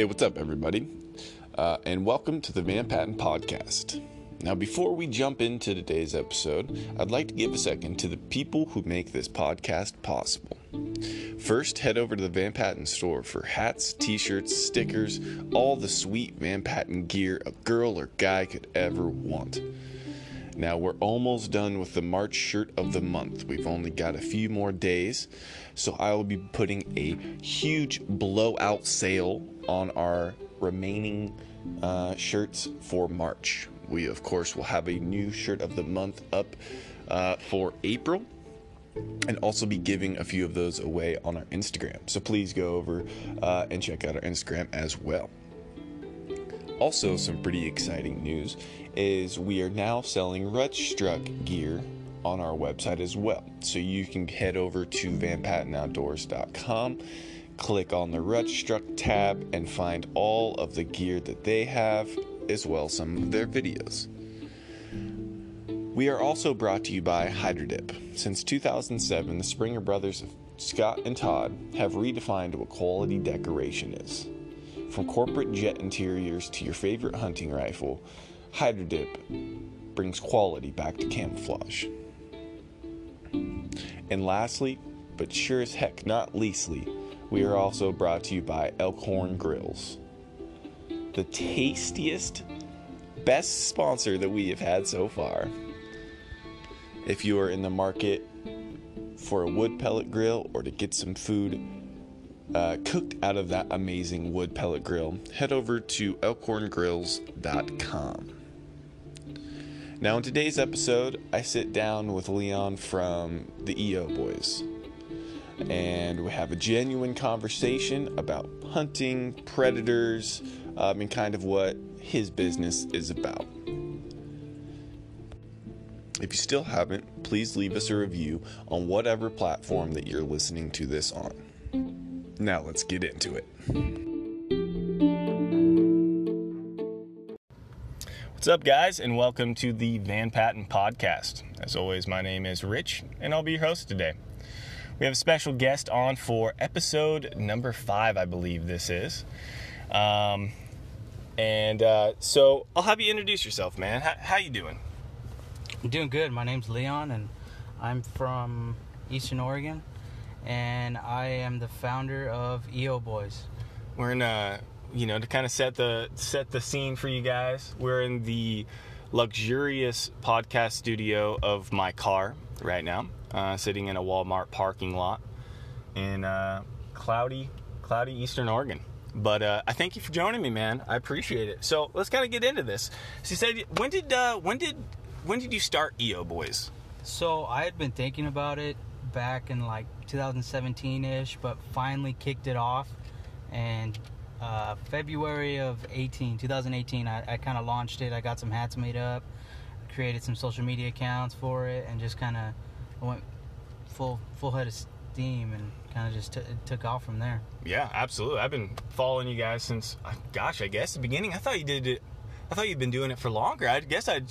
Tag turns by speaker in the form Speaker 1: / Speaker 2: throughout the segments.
Speaker 1: Hey, what's up, everybody? Uh, and welcome to the Van Patten Podcast. Now, before we jump into today's episode, I'd like to give a second to the people who make this podcast possible. First, head over to the Van Patten store for hats, t shirts, stickers, all the sweet Van Patten gear a girl or guy could ever want. Now, we're almost done with the March shirt of the month. We've only got a few more days, so I will be putting a huge blowout sale on our remaining uh, shirts for March. We, of course, will have a new shirt of the month up uh, for April and also be giving a few of those away on our Instagram. So please go over uh, and check out our Instagram as well. Also, some pretty exciting news is we are now selling Rutstruck gear on our website as well. So you can head over to vanpattenoutdoors.com, click on the Rutstruck tab, and find all of the gear that they have, as well as some of their videos. We are also brought to you by Hydrodip. Since 2007, the Springer brothers, Scott and Todd, have redefined what quality decoration is. From corporate jet interiors to your favorite hunting rifle, Hydrodip brings quality back to camouflage. And lastly, but sure as heck not leastly, we are also brought to you by Elkhorn Grills. The tastiest, best sponsor that we have had so far. If you are in the market for a wood pellet grill or to get some food uh, cooked out of that amazing wood pellet grill, head over to elkhorngrills.com. Now, in today's episode, I sit down with Leon from the EO Boys, and we have a genuine conversation about hunting, predators, um, and kind of what his business is about. If you still haven't, please leave us a review on whatever platform that you're listening to this on. Now let's get into it. What's up, guys, and welcome to the Van Patten Podcast. As always, my name is Rich, and I'll be your host today. We have a special guest on for episode number five, I believe this is. Um, and uh, so I'll have you introduce yourself, man. How, how you doing?
Speaker 2: I'm doing good. My name's Leon, and I'm from Eastern Oregon, and I am the founder of EO Boys.
Speaker 1: We're in a, you know, to kind of set the set the scene for you guys. We're in the luxurious podcast studio of my car right now, uh, sitting in a Walmart parking lot in uh, cloudy, cloudy Eastern Oregon. But uh, I thank you for joining me, man. I appreciate it. So let's kind of get into this. She said, when did uh, when did when did you start EO Boys?
Speaker 2: So I had been thinking about it back in like 2017-ish, but finally kicked it off. And uh, February of 18, 2018, I, I kind of launched it. I got some hats made up, created some social media accounts for it, and just kind of went full full head of steam and kind of just t- took off from there.
Speaker 1: Yeah, absolutely. I've been following you guys since, uh, gosh, I guess the beginning. I thought you did it. I thought you'd been doing it for longer. I guess I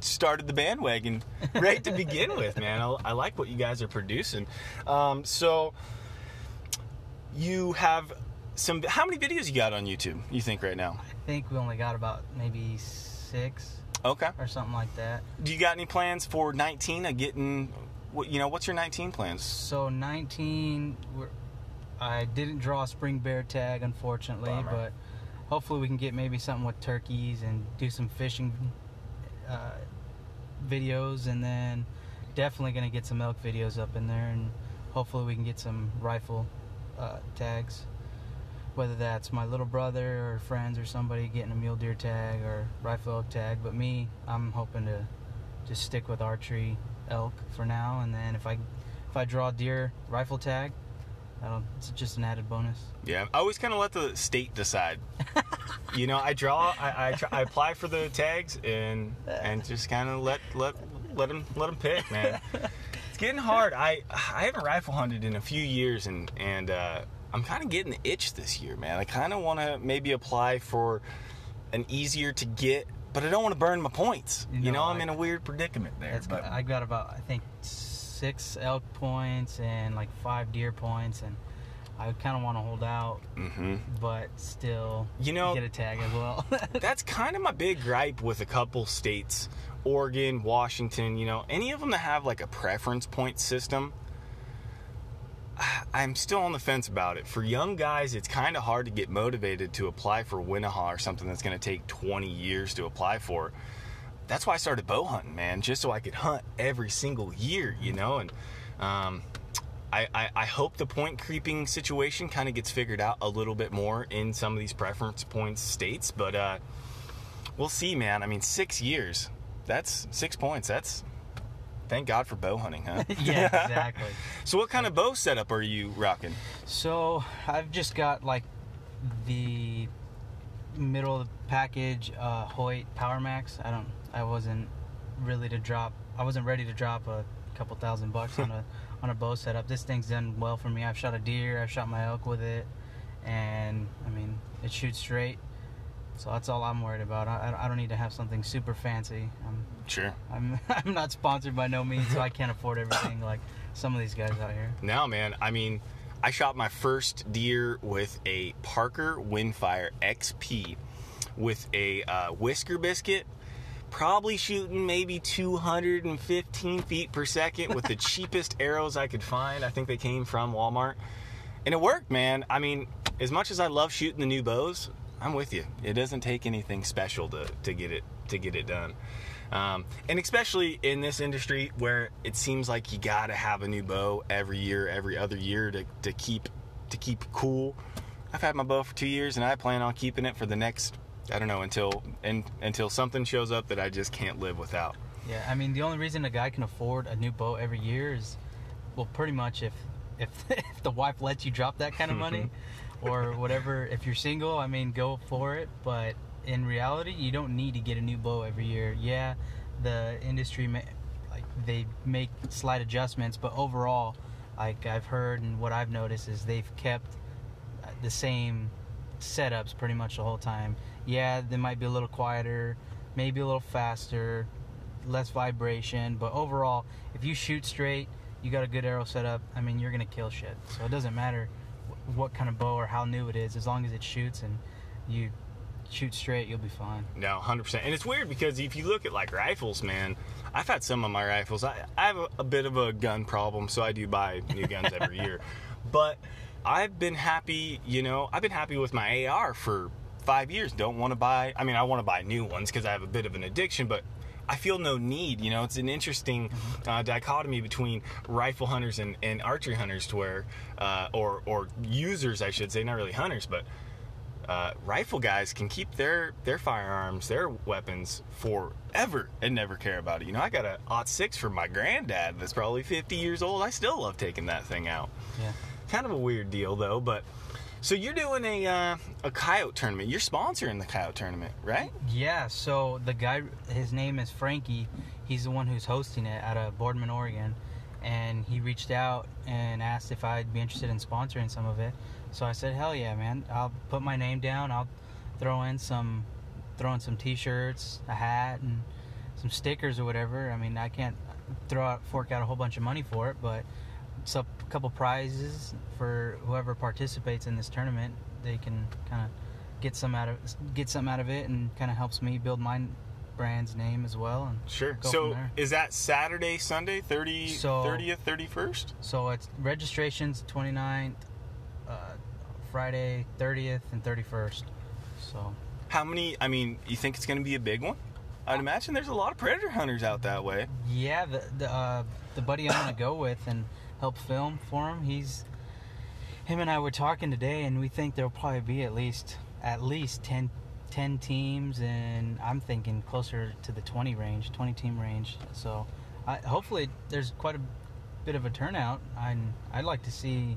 Speaker 1: started the bandwagon right to begin with, man. I, I, like what you guys are producing. Um, so you have some. How many videos you got on YouTube? You think right now?
Speaker 2: I think we only got about maybe six.
Speaker 1: Okay.
Speaker 2: Or something like that.
Speaker 1: Do you got any plans for 19? Of getting, you know, what's your 19 plans?
Speaker 2: So 19, I didn't draw a spring bear tag, unfortunately,
Speaker 1: Bummer.
Speaker 2: but hopefully we can get maybe something with turkeys and do some fishing uh, videos, and then definitely gonna get some elk videos up in there, and hopefully we can get some rifle uh, tags. Whether that's my little brother or friends or somebody getting a mule deer tag or rifle elk tag, but me, I'm hoping to just stick with archery elk for now, and then if I if I draw deer rifle tag, that'll it's just an added bonus.
Speaker 1: Yeah, I always kind of let the state decide. you know, I draw, I, I, try, I, apply for the tags, and and just kind of let let let them let them pick, man. it's getting hard. I I haven't rifle hunted in a few years, and and uh, I'm kind of getting the itch this year, man. I kind of want to maybe apply for an easier to get, but I don't want to burn my points. You know, you know I'm I, in a weird predicament there.
Speaker 2: But I got about I think six elk points and like five deer points, and I kind of want to hold out,
Speaker 1: Mm-hmm.
Speaker 2: but still
Speaker 3: You know-
Speaker 2: get a tag as well.
Speaker 3: That's kind of my big gripe with a couple states Oregon, Washington, you know, any of them that have like a preference point system. I'm still on the fence about it. For young guys, it's kind of hard to get motivated to apply for Wenaha or something that's going to take 20 years to apply for. That's why I started bow hunting, man, just so I could hunt every single year, you know. And um, I, I, I hope the point creeping situation kind of gets figured out a little bit more in some of these preference points states, but uh, we'll see, man. I mean, six years. That's six points. That's thank God for bow hunting, huh?
Speaker 2: yeah, exactly.
Speaker 3: So, what kind of bow setup are you rocking?
Speaker 2: So I've just got like the middle of the package uh, Hoyt Power Max. I don't. I wasn't really to drop. I wasn't ready to drop a couple thousand bucks on a on a bow setup. This thing's done well for me. I've shot a deer. I've shot my elk with it, and I mean it shoots straight. So that's all I'm worried about. I, I don't need to have something super fancy. I'm
Speaker 3: Sure.
Speaker 2: I'm I'm not sponsored by no means, so I can't afford everything like some of these guys out here.
Speaker 3: Now, man, I mean, I shot my first deer with a Parker Windfire XP with a uh, whisker biscuit, probably shooting maybe 215 feet per second with the cheapest arrows I could find. I think they came from Walmart. And it worked, man. I mean, as much as I love shooting the new bows, I'm with you. It doesn't take anything special to, to get it to get it done. Um, and especially in this industry where it seems like you gotta have a new bow every year, every other year to, to keep to keep cool. I've had my bow for two years and I plan on keeping it for the next I don't know until and until something shows up that I just can't live without.
Speaker 2: Yeah, I mean the only reason a guy can afford a new bow every year is, well, pretty much if if if the wife lets you drop that kind of money, or whatever. If you're single, I mean, go for it. But in reality, you don't need to get a new bow every year. Yeah, the industry ma- like they make slight adjustments, but overall, like I've heard and what I've noticed is they've kept uh, the same setups pretty much the whole time. Yeah, they might be a little quieter, maybe a little faster, less vibration, but overall, if you shoot straight, you got a good arrow setup. I mean, you're gonna kill shit. So it doesn't matter what kind of bow or how new it is, as long as it shoots and you shoot straight, you'll be fine.
Speaker 3: No, hundred percent. And it's weird because if you look at like rifles, man, I've had some of my rifles. I, I have a, a bit of a gun problem, so I do buy new guns every year. But I've been happy, you know, I've been happy with my AR for five years. Don't want to buy. I mean, I want to buy new ones because I have a bit of an addiction, but. I feel no need, you know. It's an interesting uh, dichotomy between rifle hunters and, and archery hunters, to where, uh, or or users, I should say, not really hunters, but uh, rifle guys can keep their their firearms, their weapons forever and never care about it. You know, I got a aught six from my granddad that's probably 50 years old. I still love taking that thing out.
Speaker 2: Yeah.
Speaker 3: Kind of a weird deal though, but so you're doing a uh, a coyote tournament. You're sponsoring the coyote tournament, right?
Speaker 2: Yeah, so the guy, his name is Frankie. He's the one who's hosting it out of Boardman, Oregon. And he reached out and asked if I'd be interested in sponsoring some of it. So I said, hell yeah, man. I'll put my name down. I'll throw in some, throw in some t-shirts, a hat, and some stickers or whatever. I mean, I can't throw out, fork out a whole bunch of money for it, but it's a couple prizes for whoever participates in this tournament. They can kind of get some out of get something out of it, and kind of helps me build my brand's name as well. And
Speaker 3: Sure.
Speaker 2: Go
Speaker 3: so is that Saturday, Sunday, 30,
Speaker 2: So-
Speaker 3: 30th, 31st?
Speaker 2: so it's registrations 29th, uh, Friday 30th, and 31st. So
Speaker 3: How many? I mean, you think it's going to be a big one? I'd imagine there's a lot of predator hunters out that way.
Speaker 2: yeah, the the, uh, the buddy I'm gonna go with and help film for him. He's him and I were talking today, and we think there'll probably be at least at least 10, 10 teams, and I'm thinking closer to the 20 range, 20 team range. So I, hopefully there's quite a bit of a turnout. i I'd like to see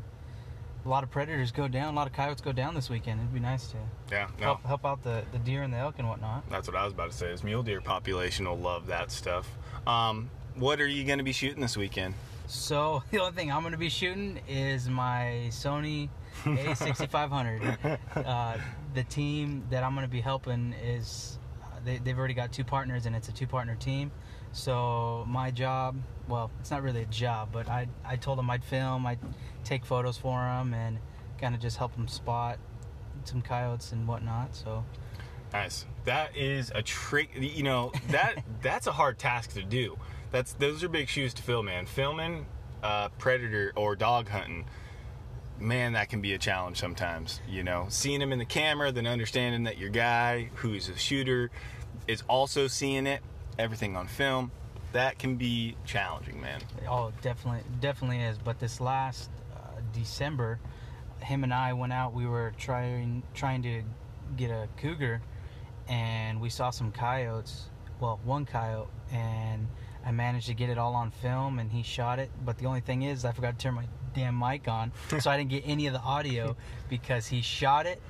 Speaker 2: a lot of predators go down, a lot of coyotes go down this weekend. It'd be nice to
Speaker 3: Yeah. No.
Speaker 2: help help out the, the deer and the elk and whatnot.
Speaker 3: That's what I was about to say. Is mule deer population will love that stuff. Um, what are you going to be shooting this weekend?
Speaker 2: So the only thing I'm going to be shooting is my Sony A6500. uh, the team that I'm going to be helping is uh, they, they've already got two partners and it's a two partner team. So my job, well, it's not really a job, but I I told them I'd film, I'd take photos for them, and kind of just help them spot some coyotes and whatnot. So
Speaker 3: Nice. That is a trick. You know that that's a hard task to do. That's those are big shoes to fill, man. Filming uh, predator or dog hunting, man, that can be a challenge sometimes. You know, seeing them in the camera, then understanding that your guy who's a shooter is also seeing it, everything on film. That can be challenging, man.
Speaker 2: Oh, definitely, definitely is. But this last uh, December, him and I went out. We were trying trying to get a cougar, and we saw some coyotes. Well, one coyote, and I managed to get it all on film, and he shot it. But the only thing is, I forgot to turn my damn mic on, so I didn't get any of the audio because he shot it.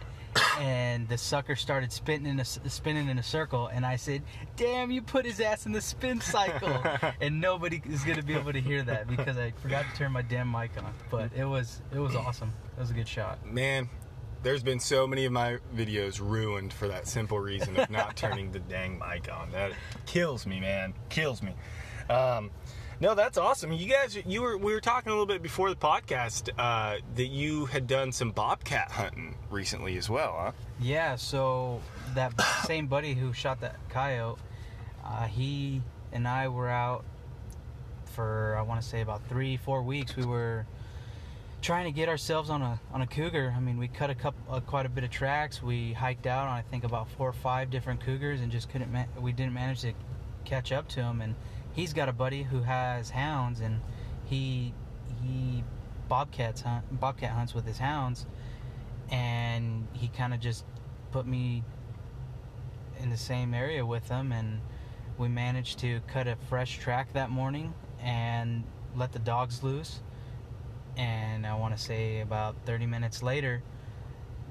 Speaker 2: And the sucker started spinning in a spinning in a circle, and I said, "Damn, you put his ass in the spin cycle!" and nobody is gonna be able to hear that because I forgot to turn my damn mic on. But it was it was awesome. It was a good shot.
Speaker 3: Man, there's been so many of my videos ruined for that simple reason of not turning the dang mic on. That kills me, man. Kills me. Um, no, that's awesome. You guys, you were we were talking a little bit before the podcast uh, that you had done some bobcat hunting recently as well, huh?
Speaker 2: Yeah, so that same buddy who shot that coyote, uh, he and I were out for I want to say about three, four weeks. We were trying to get ourselves on a on a cougar. I mean, we cut a couple, uh, quite a bit of tracks. We hiked out on I think about four or five different cougars and just couldn't. Ma- we didn't manage to catch up to them, And he's got a buddy who has hounds, and he he bobcats hunt bobcat hunts with his hounds, and he kind of just put me in the same area with him, and we managed to cut a fresh track that morning and let the dogs loose. And I want to say about 30 minutes later,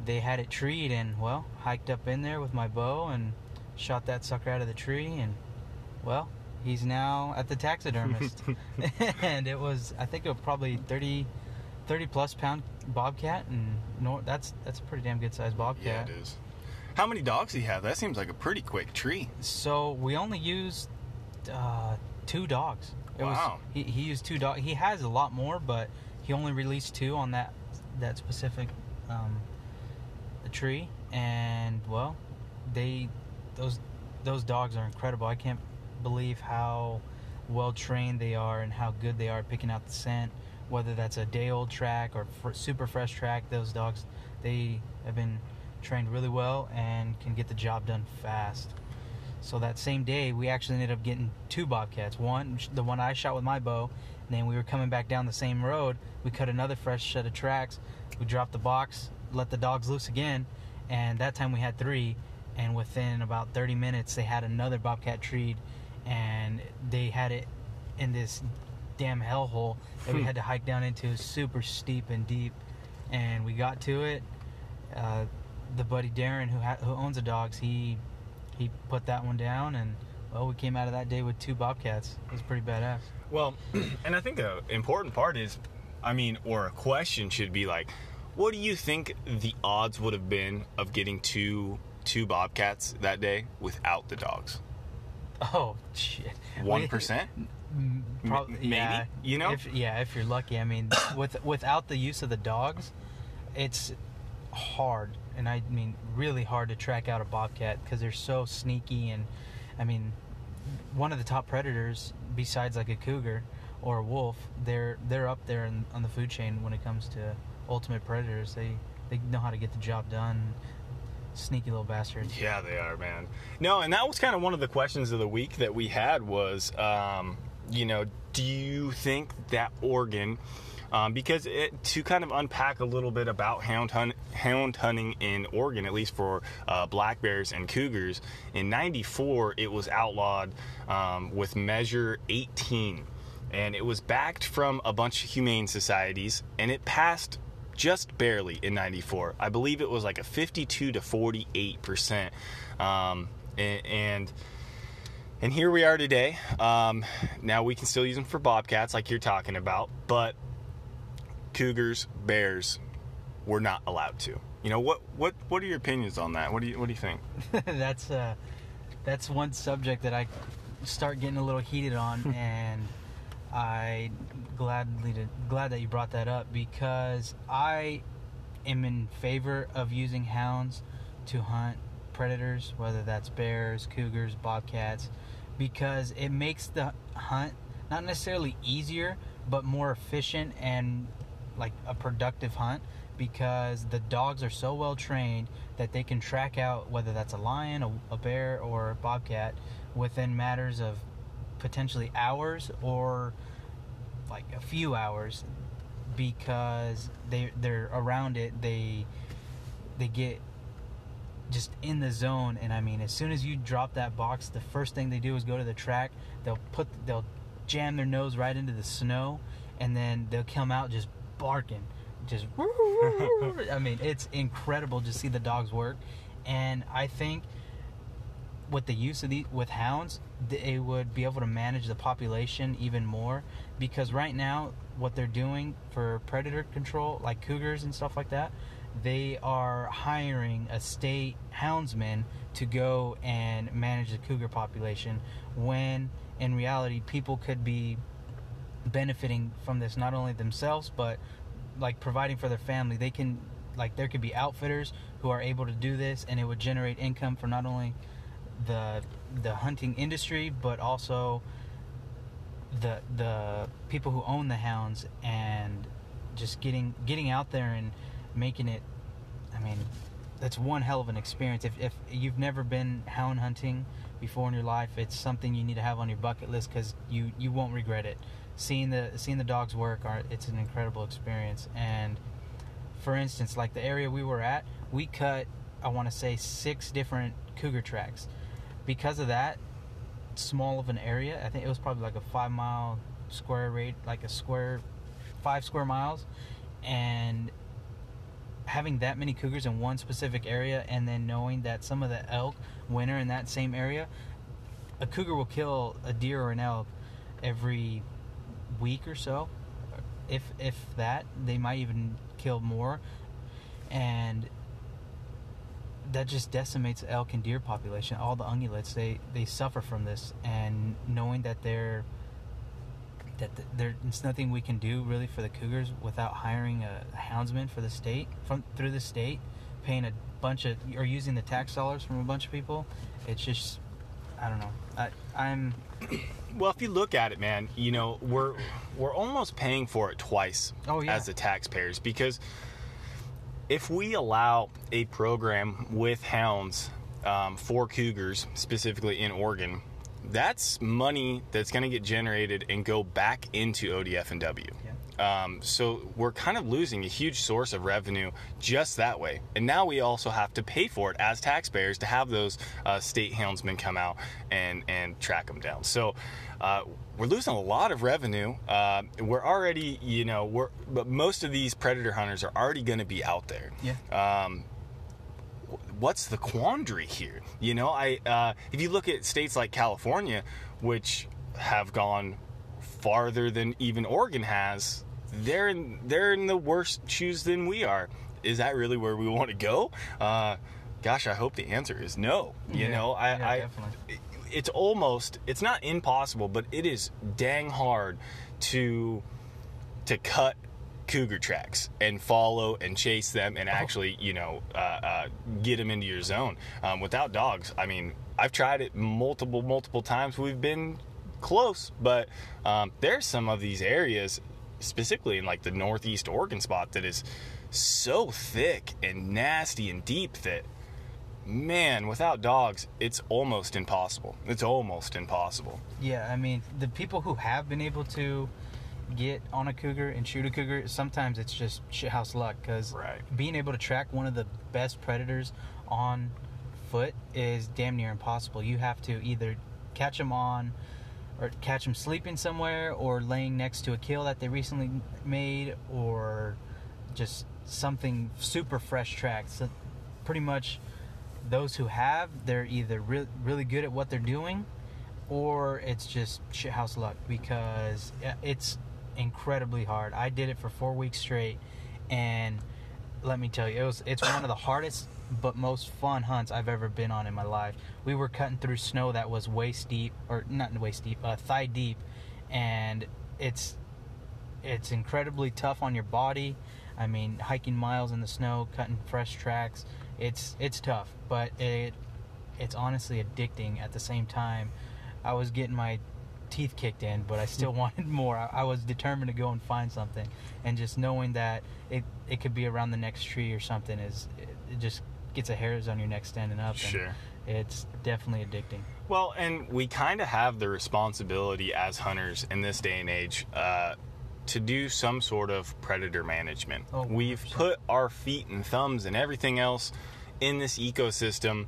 Speaker 2: they had it treed, and well, hiked up in there with my bow and shot that sucker out of the tree, and well, he's now at the taxidermist. and it was, I think, it was probably 30, 30 plus pound bobcat, and no, that's that's a pretty damn good sized bobcat.
Speaker 3: Yeah, it is. How many dogs do you have? That seems like a pretty quick tree.
Speaker 2: So we only used uh, two dogs. It
Speaker 3: Wow.
Speaker 2: Was, he, he used two dogs. He has a lot more, but he only released two on that that specific um, tree. And well, they those those dogs are incredible. I can't believe how well trained they are and how good they are picking out the scent. Whether that's a day old track or fr- super fresh track, those dogs they have been trained really well and can get the job done fast. So that same day, we actually ended up getting two bobcats. One, the one I shot with my bow, and then we were coming back down the same road. We cut another fresh set of tracks. We dropped the box, let the dogs loose again, and that time we had three. And within about 30 minutes, they had another bobcat treed, and they had it in this damn hellhole that we had to hike down into, super steep and deep. And we got to it. Uh, the buddy Darren, who ha- who owns the dogs, he he put that one down, and well, we came out of that day with two bobcats. It was pretty badass.
Speaker 3: Well, and I think the important part is, I mean, or a question should be like, what do you think the odds would have been of getting two two bobcats that day without the dogs?
Speaker 2: Oh shit!
Speaker 3: One percent?
Speaker 2: Prob-
Speaker 3: M- maybe,
Speaker 2: yeah,
Speaker 3: you know?
Speaker 2: If, yeah, if you're lucky. I mean, with without the use of the dogs, it's hard, and I mean really hard to track out a bobcat because they're so sneaky. And I mean, one of the top predators besides like a cougar or a wolf, they're they're up there in, on the food chain when it comes to ultimate predators. They they know how to get the job done. Sneaky little bastards.
Speaker 3: Yeah, they are, man. No, and that was kind of one of the questions of the week that we had was, um, you know, do you think that Oregon, um, because it, to kind of unpack a little bit about hound, hunt, hound hunting in Oregon, at least for uh, black bears and cougars, in '94 it was outlawed um, with Measure 18, and it was backed from a bunch of humane societies, and it passed just barely in 94 i believe it was like a 52 to 48 percent. Um, and, and and here we are today. Um, now we can still use them for bobcats like you're talking about but cougars bears we're not allowed to. You know what what what are your opinions on that? What do you what do you think?
Speaker 2: That's uh, that's one subject that I start getting a little heated on, and I gladly glad that you brought that up because I am in favor of using hounds to hunt predators, whether that's bears, cougars, bobcats, because it makes the hunt not necessarily easier, but more efficient and like a productive hunt because the dogs are so well trained that they can track out whether that's a lion, a, a bear, or a bobcat within matters of potentially hours or like a few hours because they they're around it they they get just in the zone. And I mean as soon as you drop that box the first thing they do is go to the track. They'll put they'll jam their nose right into the snow and then they'll come out just barking just I mean it's incredible to see the dogs work. And I think with the use of these with hounds they would be able to manage the population even more because right now what they're doing for predator control like cougars and stuff like that they are hiring a state houndsman to go and manage the cougar population when in reality people could be benefiting from this not only themselves but like providing for their family. They can like there could be outfitters who are able to do this and it would generate income for not only the the hunting industry but also the the people who own the hounds and just getting getting out there and making it I mean that's one hell of an experience. If, if you've never been hound hunting before in your life it's something you need to have on your bucket list because you you won't regret it. Seeing the seeing the dogs work are it's an incredible experience. And for instance like the area we were at we cut i want to say six different cougar tracks because of that small of an area i think it was probably like a five mile square rate like a square five square miles. And having that many cougars in one specific area and then knowing that some of the elk winter in that same area a cougar will kill a deer or an elk every week or so. If if that they might even kill more. And that just decimates elk and deer population. All the ungulates they they suffer from this and knowing that they're that th- there's nothing we can do really for the cougars without hiring a houndsman for the state from through the state paying a bunch of or using the tax dollars from a bunch of people. It's just i don't know. I i'm
Speaker 3: Well, if you look at it, man, you know we're we're almost paying for it twice
Speaker 2: Oh, yeah.
Speaker 3: as the taxpayers because if we allow a program with hounds um, for cougars, specifically in Oregon, that's money that's going to get generated and go back into ODF and W. Um, so we're kind of losing a huge source of revenue just that way. And now we also have to pay for it as taxpayers to have those uh, state houndsmen come out and, and track them down. So uh, we're losing a lot of revenue. Uh, we're already, you know, we're but most of these predator hunters are already going to be out there.
Speaker 2: yeah
Speaker 3: Um, what's the quandary here? You know, I uh, if you look at states like California, which have gone farther than even Oregon has, they're in they're in the worse shoes than we are. Is that really where we want to go? Uh, gosh, I hope the answer is no. You
Speaker 2: Yeah,
Speaker 3: know, I,
Speaker 2: yeah,
Speaker 3: I
Speaker 2: definitely.
Speaker 3: It's almost it's not impossible, but it is dang hard to to cut cougar tracks and follow and chase them and actually you know uh, uh, get them into your zone. Um, without dogs i mean i've tried it multiple multiple times. We've been close but um, there's some of these areas specifically in like the northeast oregon spot that is so thick and nasty and deep that man without dogs it's almost impossible it's almost impossible
Speaker 2: Yeah, I mean, the people who have been able to get on a cougar and shoot a cougar, sometimes it's just shithouse luck because
Speaker 3: Right.
Speaker 2: being able to track one of the best predators on foot is damn near impossible. You have to either catch them on or catch them sleeping somewhere or laying next to a kill that they recently made or just something super fresh tracked. So pretty much those who have, they're either re- really good at what they're doing or it's just shithouse luck because it's incredibly hard. I did it for four weeks straight, and let me tell you, it was it's one of the hardest but most fun hunts I've ever been on in my life. We were cutting through snow that was waist deep, or not waist deep, uh, thigh deep, and it's it's incredibly tough on your body. I mean, hiking miles in the snow, cutting fresh tracks, it's it's tough, but it it's honestly addicting at the same time. I was getting my teeth kicked in, but I still wanted more. I, I was determined to go and find something, and just knowing that it it could be around the next tree or something is it, it just gets a hairs on your neck standing up. and
Speaker 3: Sure.
Speaker 2: it's definitely addicting.
Speaker 3: Well, and we kind of have the responsibility as hunters in this day and age uh, to do some sort of predator management.
Speaker 2: Oh,
Speaker 3: We've put our feet and thumbs and everything else in this ecosystem,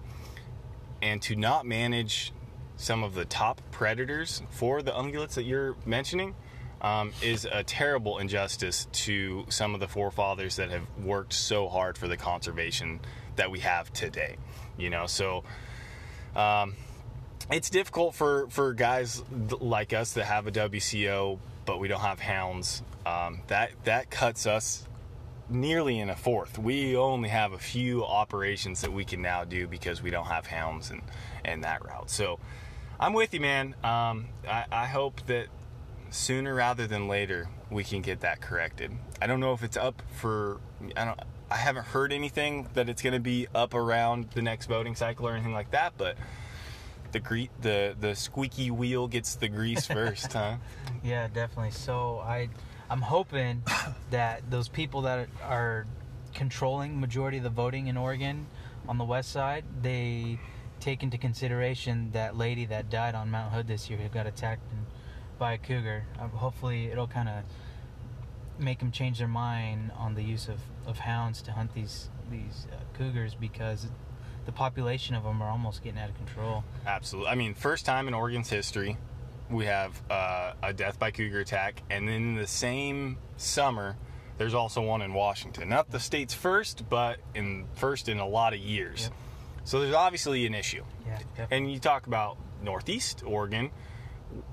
Speaker 3: and to not manage some of the top predators for the ungulates that you're mentioning. Um, is a terrible injustice to some of the forefathers that have worked so hard for the conservation that we have today. You know, so um, it's difficult for for guys like us that have a WCO but we don't have hounds. Um, that that cuts us nearly in a fourth. We only have a few operations that we can now do because we don't have hounds and and that route. So I'm with you, man. Um, I, I hope that sooner rather than later we can get that corrected. I don't know if it's up for I don't I haven't heard anything that it's going to be up around the next voting cycle or anything like that, but the gre- the the squeaky wheel gets the grease first, huh?
Speaker 2: Yeah, definitely. So I, I'm hoping that those people that are controlling majority of the voting in Oregon on the west side, they take into consideration that lady that died on Mount Hood this year who got attacked by a cougar. Uh, hopefully, it'll kind of make them change their mind on the use of, of hounds to hunt these these uh, cougars because the population of them are almost getting out of control.
Speaker 3: Absolutely. I mean, first time in Oregon's history, we have uh, a death by cougar attack, and then in the same summer, there's also one in Washington. Not the state's first, but in first in a lot of years.
Speaker 2: Yep.
Speaker 3: So there's obviously an issue.
Speaker 2: Yeah, definitely.
Speaker 3: And you talk about Northeast Oregon.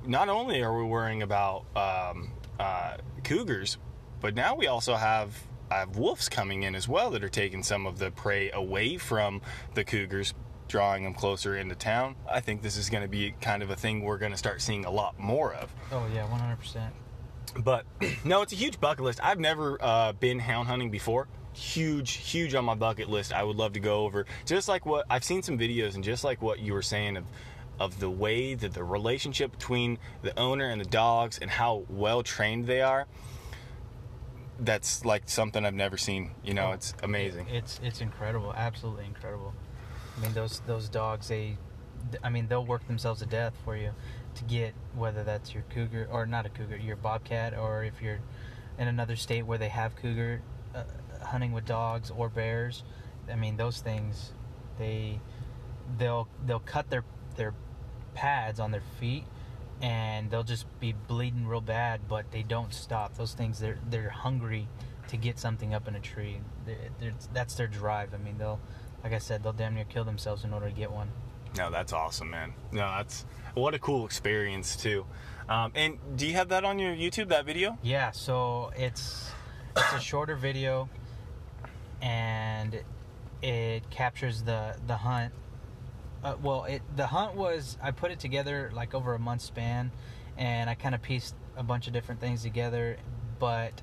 Speaker 3: Not only are we worrying about um, uh, cougars, but now we also have have wolves coming in as well that are taking some of the prey away from the cougars, drawing them closer into town. I think this is going to be kind of a thing we're going to start seeing a lot more of.
Speaker 2: oh yeah, 100. percent
Speaker 3: But no, it's a huge bucket list. I've never uh, been hound hunting before. Huge, huge on my bucket list. I would love to go over. Just like what I've seen some videos, and just like what you were saying of of the way that the relationship between the owner and the dogs and how well trained they are. That's like something I've never seen. You know, it's amazing.
Speaker 2: It's it's incredible, absolutely incredible. I mean, those those dogs, they, I mean, they'll work themselves to death for you to get whether that's your cougar or not a cougar, your bobcat, or if you're in another state where they have cougar uh, hunting with dogs or bears. I mean, those things, they they'll they'll cut their their pads on their feet and they'll just be bleeding real bad but they don't stop those things they're they're hungry to get something up in a tree they're, they're, that's their drive i mean they'll like i said they'll damn near kill themselves in order to get one
Speaker 3: No, that's awesome, man. No, that's what a cool experience too. Um, and do you have that on your YouTube? That video?
Speaker 2: yeah so it's it's a shorter video and it captures the the hunt uh, well it the hunt was i put it together like over a month span and i kind of pieced a bunch of different things together but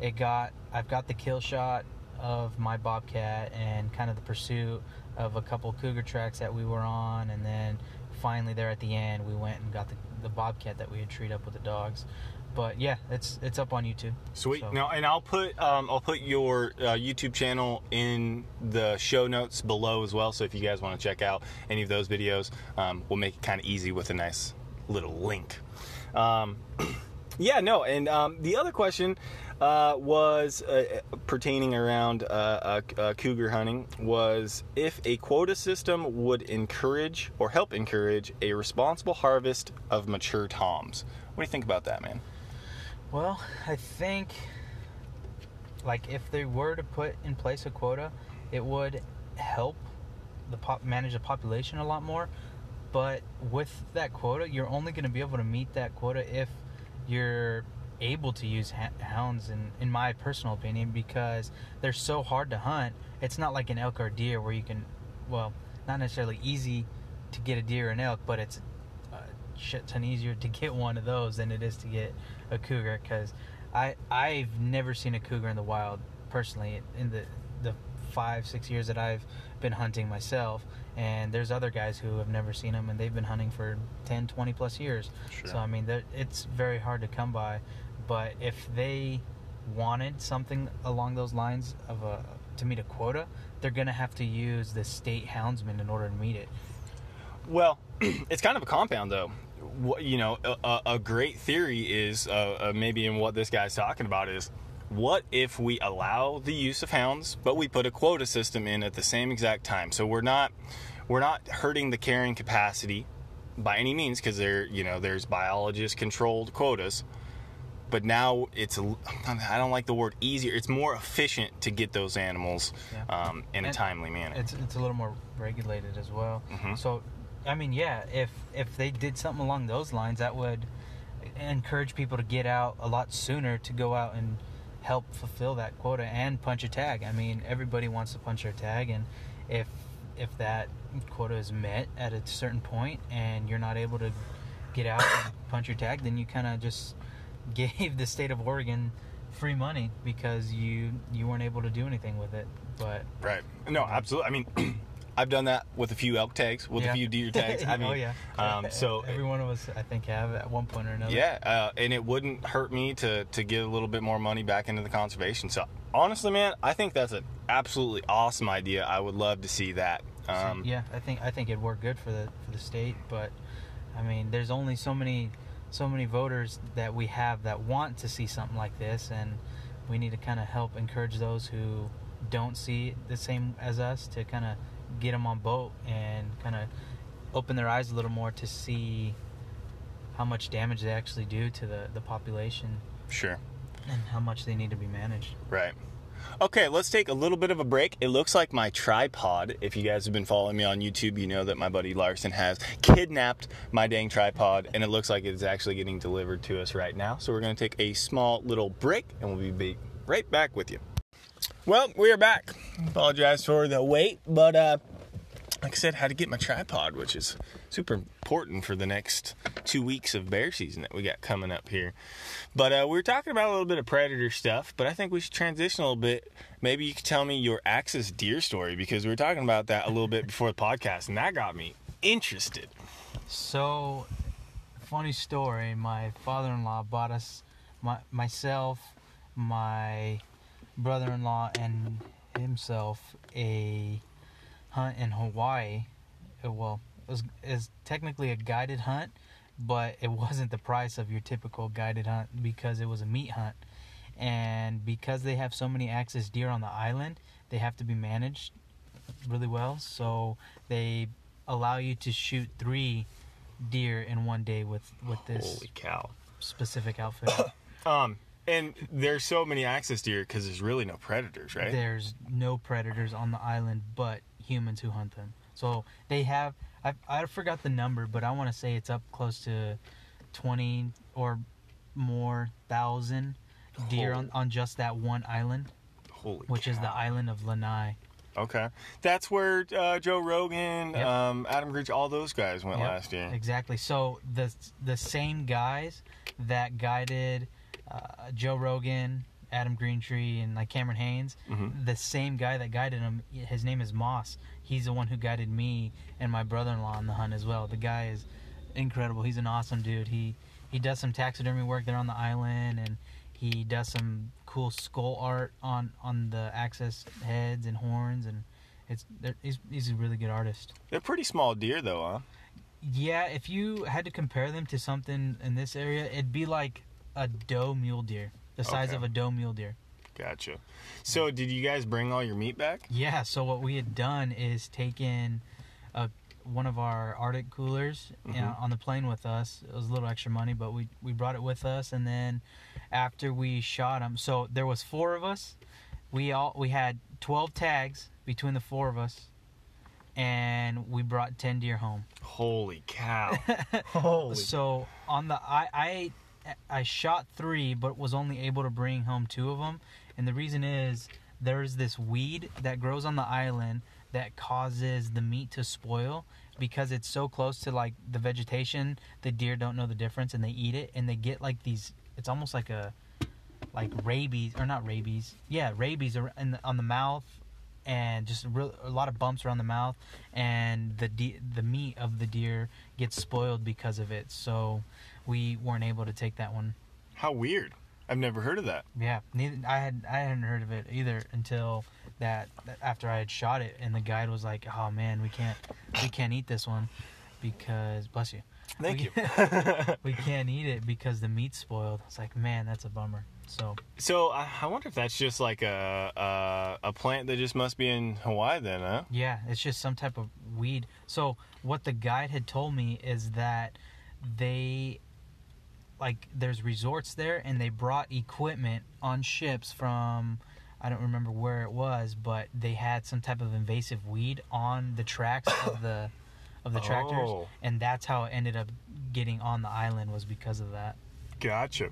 Speaker 2: it got i've got the kill shot of my bobcat and kind of the pursuit of a couple cougar tracks that we were on and then finally there at the end we went and got the, the bobcat that we had treed up with the dogs but yeah it's it's up on youtube
Speaker 3: Sweet.
Speaker 2: So-
Speaker 3: No, and I'll put um, I'll put your uh, YouTube channel in the show notes below as well. So if you guys want to check out any of those videos, um, we'll make it kind of easy with a nice little link. Um, yeah, no, and um, the other question uh, was uh, pertaining around uh, uh, uh, cougar hunting was if a quota system would encourage or help encourage a responsible harvest of mature toms. What do you think about that, man?
Speaker 2: Well, I think like if they were to put in place a quota, it would help the pop manage the population a lot more. But with that quota, you're only going to be able to meet that quota if you're able to use hounds in in my personal opinion because they're so hard to hunt. It's not like an elk or deer where you can well, not necessarily easy to get a deer or an elk, but it's shit ton easier to get one of those than it is to get a cougar because I I've never seen a cougar in the wild personally in the the five six years that I've been hunting myself, and there's other guys who have never seen them and they've been hunting for 10, 20 plus years.
Speaker 3: Sure.
Speaker 2: So I mean, it's very hard to come by. But if they wanted something along those lines of a to meet a quota, they're gonna have to use the state houndsman in order to meet it.
Speaker 3: Well, it's kind of a compound, though. What, you know, a, a- great theory is uh, uh, maybe in what this guy's talking about is what if we allow the use of hounds, but we put a quota system in at the same exact time? So we're not we're not hurting the carrying capacity by any means because there you know there's biologist controlled quotas. But now it's I don't like the word easier. It's more efficient to get those animals
Speaker 2: Yeah.
Speaker 3: um, in a timely manner.
Speaker 2: It's it's a little more regulated as well.
Speaker 3: Mhm.
Speaker 2: So, I mean, yeah, if if they did something along those lines, that would encourage people to get out a lot sooner to go out and help fulfill that quota and punch a tag. I mean, everybody wants to punch their tag, and if if that quota is met at a certain point and you're not able to get out and punch your tag, then you kind of just gave the state of Oregon free money because you you weren't able to do anything with it. But
Speaker 3: Right. No, absolutely. I mean, I've done that with a few elk tags, with
Speaker 2: Yeah.
Speaker 3: a few deer tags. I mean,
Speaker 2: oh yeah.
Speaker 3: Um, so
Speaker 2: every one of us, I think, have at one point or another.
Speaker 3: yeah, uh, and it wouldn't hurt me to to get a little bit more money back into the conservation. So honestly, man, I think that's an absolutely awesome idea. I would love to see that.
Speaker 2: So,
Speaker 3: Um,
Speaker 2: yeah, I think I think it'd work good for the for the state, but I mean, there's only so many so many voters that we have that want to see something like this, and we need to kind of help encourage those who don't see it the same as us to kind of get them on boat and kind of open their eyes a little more to see how much damage they actually do to the the population
Speaker 3: Sure.
Speaker 2: and how much they need to be managed.
Speaker 3: Right. Okay, let's take a little bit of a break. It looks like my tripod, if you guys have been following me on YouTube, you know that my buddy Larson has kidnapped my dang tripod, and it looks like it's actually getting delivered to us right now. So we're going to take a small little break, and we'll be right back with you. Well, we are back. Apologize for the wait, but uh, like I said, had to get my tripod, which is super important for the next two weeks of bear season that we got coming up here. But uh, we were talking about a little bit of predator stuff, but I think we should transition a little bit. Maybe you could tell me your Axis deer story because we were talking about that a little bit before the podcast, and that got me interested.
Speaker 2: So, funny story. My father-in-law bought us, my myself, my brother-in-law, and himself a hunt in Hawaii. Uh, Well, it was is technically a guided hunt, but it wasn't the price of your typical guided hunt because it was a meat hunt, and because they have so many axis deer on the island, they have to be managed really well. So they allow you to shoot three deer in one day with with this
Speaker 3: Holy cow!
Speaker 2: specific outfit.
Speaker 3: Um, and there's so many Axis deer because there's really no predators, right?
Speaker 2: There's no predators on the island but humans who hunt them. So they have I I forgot the number, but I want to say it's up close to 20 or more thousand deer on, on just that one island,
Speaker 3: Holy
Speaker 2: which is the island of Lanai.
Speaker 3: Okay, that's where uh, Joe Rogan,
Speaker 2: Yep.
Speaker 3: um, Adam Greentree, all those guys went
Speaker 2: Yep,
Speaker 3: last year.
Speaker 2: Exactly. So the the same guys that guided uh, Joe Rogan, Adam Greentree, and like Cameron Hanes,
Speaker 3: Mhm.
Speaker 2: the same guy that guided him, his name is Moss. He's the one who guided me and my brother-in-law on the hunt as well. The guy is incredible. He's an awesome dude. He he does some taxidermy work there on the island, and he does some cool skull art on on the axis heads and horns, and it's he's he's a really good artist.
Speaker 3: They're pretty small deer, though, huh?
Speaker 2: Yeah, if you had to compare them to something in this area, it'd be like a doe mule deer, the size
Speaker 3: Okay.
Speaker 2: of a doe mule deer.
Speaker 3: Gotcha. So, did you guys bring all your meat back?
Speaker 2: Yeah, so what we had done is taken a, one of our Arctic coolers you know,
Speaker 3: Mhm.
Speaker 2: on the plane with us. It was a little extra money, but we, we brought it with us. And then after we shot them, so there was four of us. We all we had twelve tags between the four of us, and we brought ten deer home.
Speaker 3: Holy cow! Holy.
Speaker 2: So on the I I I shot three, but was only able to bring home two of them, and the reason is there's this weed that grows on the island that causes the meat to spoil because it's so close to like the vegetation. The deer don't know the difference and they eat it, and they get like these. It's almost like a like rabies or not rabies. Yeah, rabies in on the mouth and just a lot of bumps around the mouth and the de- the meat of the deer gets spoiled because of it. So we weren't able to take that one.
Speaker 3: How weird. I've never heard of that.
Speaker 2: Yeah, neither I had I hadn't heard of it either until that, after I had shot it and the guide was like, "Oh man, we can't we can't eat this one because bless you."
Speaker 3: Thank
Speaker 2: we,
Speaker 3: you.
Speaker 2: we can't eat it because the meat's spoiled. It's like, man, that's a bummer. So
Speaker 3: So I, I wonder if that's just like a, a a plant that just must be in Hawaii then, huh?
Speaker 2: yeah, it's just some type of weed. So what the guide had told me is that they like there's resorts there and they brought equipment on ships from I don't remember where it was, but they had some type of invasive weed on the tracks of the of the tractors
Speaker 3: Oh.
Speaker 2: and that's how it ended up getting on the island was because of that.
Speaker 3: Gotcha,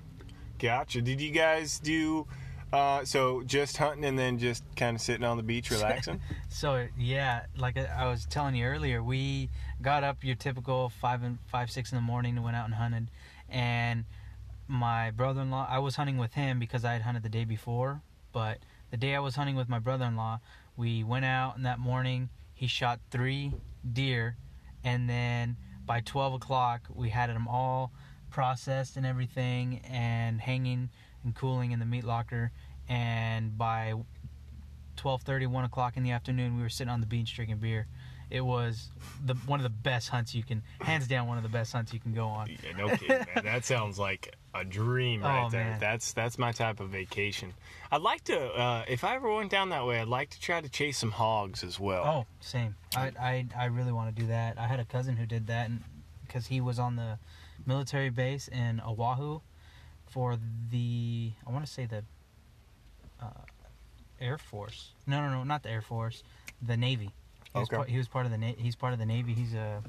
Speaker 3: gotcha. Did you guys do uh, so just hunting and then just kind of sitting on the beach relaxing?
Speaker 2: So yeah, like I I was telling you earlier, we got up your typical five and five six in the morning and went out and hunted, and my brother-in-law. I was hunting with him because I had hunted the day before, but the day I was hunting with my brother-in-law, we went out and that morning he shot three deer, and then by twelve o'clock we had them all processed and everything and hanging and cooling in the meat locker, and by 12:30, 1 o'clock in the afternoon, we were sitting on the beach drinking beer. It was the one of the best hunts you can, hands down, one of the best hunts you can go on.
Speaker 3: yeah, no kidding, man. That sounds like a dream right
Speaker 2: Oh,
Speaker 3: there.
Speaker 2: man.
Speaker 3: That's that's my type of vacation. I'd like to, uh, if I ever went down that way, I'd like to try to chase some hogs as well.
Speaker 2: Oh, same. I I, I really want to do that. I had a cousin who did that, and because he was on the military base in Oahu for the, I want to say the uh, Air Force. No, no, no, not the Air Force. The Navy. He was,
Speaker 3: Okay.
Speaker 2: part, he was part of the Na- he's part of the Navy. He's a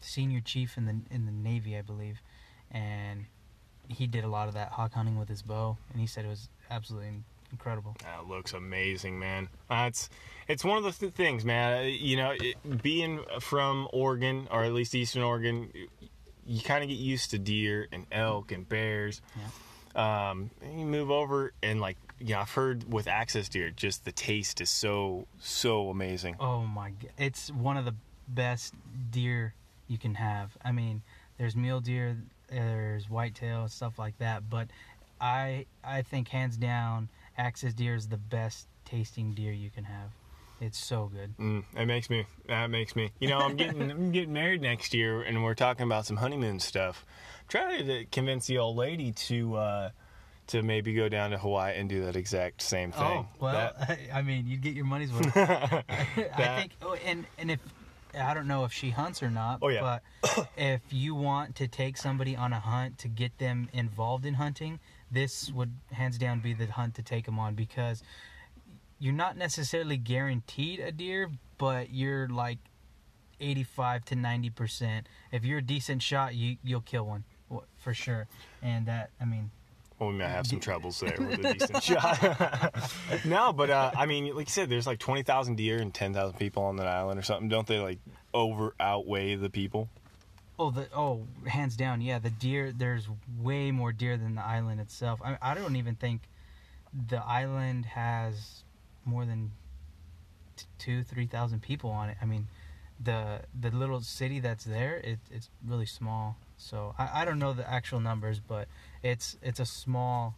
Speaker 2: senior chief in the in the Navy, I believe, and he did a lot of that hawk hunting with his bow, and he said it was absolutely incredible.
Speaker 3: That looks amazing, man. Uh, it's one of the th- things, man. Uh, You know, it, being from Oregon or at least Eastern Oregon, you kind of get used to deer and elk and bears. Yeah. Um, and you move over and like, yeah, I've heard with axis deer, just the taste is so so amazing.
Speaker 2: Oh my god, it's one of the best deer you can have. I mean, there's mule deer, there's whitetail, stuff like that, but I I think hands down, Axis deer is the best tasting deer you can have. It's so good.
Speaker 3: Mm, that makes me. That makes me. You know, I'm getting I'm getting married next year, and we're talking about some honeymoon stuff. I'm trying to convince the old lady to uh, to maybe go down to Hawaii and do that exact same oh, thing.
Speaker 2: Oh well,
Speaker 3: That-
Speaker 2: I mean, you'd get your money's worth. I think, oh, and and if I don't know if she hunts or not,
Speaker 3: Oh, yeah.
Speaker 2: but if you want to take somebody on a hunt to get them involved in hunting, this would hands down be the hunt to take them on because you're not necessarily guaranteed a deer, but you're like 85 to 90 percent. If you're a decent shot, you you'll kill one for sure. And that, I mean,
Speaker 3: Well, we might have some troubles there with a decent shot. no, but uh, I mean, like you said, there's like twenty thousand deer and ten thousand people on that island or something. Don't they like over outweigh the people?
Speaker 2: Oh, the oh, hands down, yeah. The deer, there's way more deer than the island itself. I, I don't even think the island has more than t- two, three thousand people on it. I mean, the the little city that's there, it, it's really small. So I, I don't know the actual numbers, but it's it's a small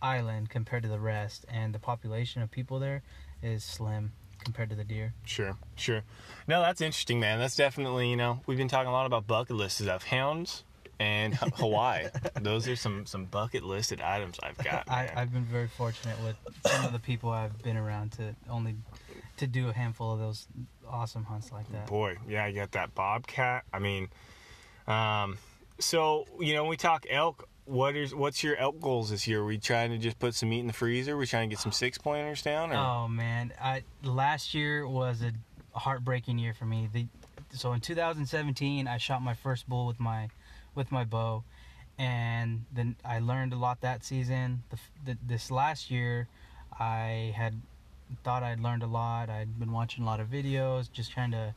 Speaker 2: island compared to the rest, and the population of people there is slim compared to the deer.
Speaker 3: Sure, sure. No, that's interesting, man. That's definitely you know we've been talking a lot about bucket lists of hounds and Hawaii. Those are some some bucket listed items I've got.
Speaker 2: I,
Speaker 3: man.
Speaker 2: I've been very fortunate with some of the people I've been around to only to do a handful of those awesome hunts like that.
Speaker 3: Boy, yeah, you got that bobcat. I mean, um, so you know, when we talk elk. What is what's your elk goals this year? Are we trying to just put some meat in the freezer? we trying to get some six pointers down? Or?
Speaker 2: Oh man, I last year was a heartbreaking year for me. The, so in 2017, I shot my first bull with my with my bow, and then I learned a lot that season. The, the, this last year, I had thought I'd learned a lot. I'd been watching a lot of videos, just trying to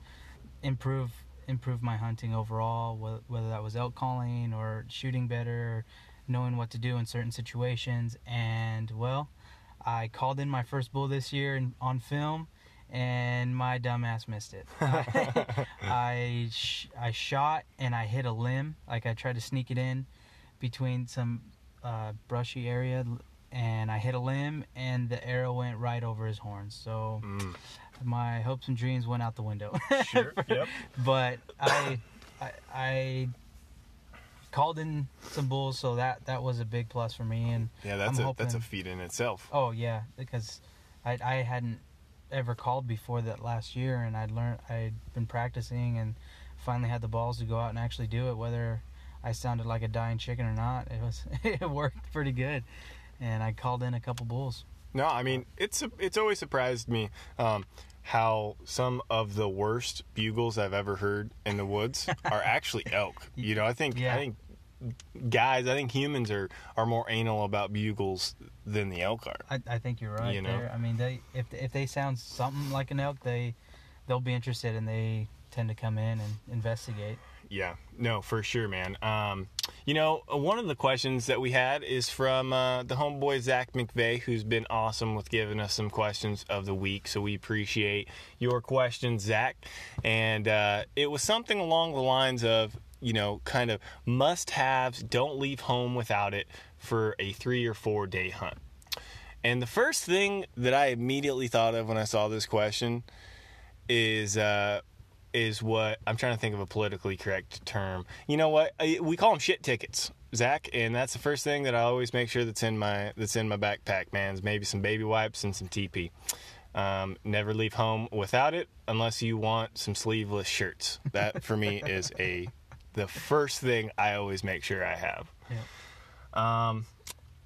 Speaker 2: improve improve my hunting overall. Whether, that was elk calling or shooting better, knowing what to do in certain situations. And well, I called in my first bull this year on film, and my dumbass missed it. I I, sh- I shot and I hit a limb. Like I tried to sneak it in between some uh, brushy area, and I hit a limb, and the arrow went right over his horns. So
Speaker 3: Mm.
Speaker 2: My hopes and dreams went out the window.
Speaker 3: Sure. yep.
Speaker 2: but I, I, I called in some bulls, so that that was a big plus for me. And
Speaker 3: Yeah, that's
Speaker 2: I'm
Speaker 3: a that's a feat in itself.
Speaker 2: oh yeah, because I I hadn't ever called before that last year, and I'd learned I'd been practicing and finally had the balls to go out and actually do it. Whether I sounded like a dying chicken or not, it was it worked pretty good, and I called in a couple bulls.
Speaker 3: No, I mean it's it's always surprised me um, how some of the worst bugles I've ever heard in the woods are actually elk. You know, I think
Speaker 2: Yeah.
Speaker 3: I think guys, I think humans are are more anal about bugles than the elk are.
Speaker 2: I, I think you're right
Speaker 3: You know?
Speaker 2: there. I mean, they if if they sound something like an elk, they they'll be interested and they tend to come in and investigate.
Speaker 3: Yeah, no, for sure, man. Um, you know, one of the questions that we had is from uh, the homeboy Zach McVeigh, who's been awesome with giving us some questions of the week. So we appreciate your questions, Zach. And uh, it was something along the lines of, you know, kind of must haves, don't leave home without it for a three or four day hunt. And the first thing that I immediately thought of when I saw this question is uh, is what I'm trying to think of a politically correct term. You know what? We call them shit tickets, Zach, and that's the first thing that I always make sure that's in my that's in my backpack. Man, is maybe some baby wipes and some TP. Um, never leave home without it unless you want some sleeveless shirts. That for me is a the first thing I always make sure I have. Um,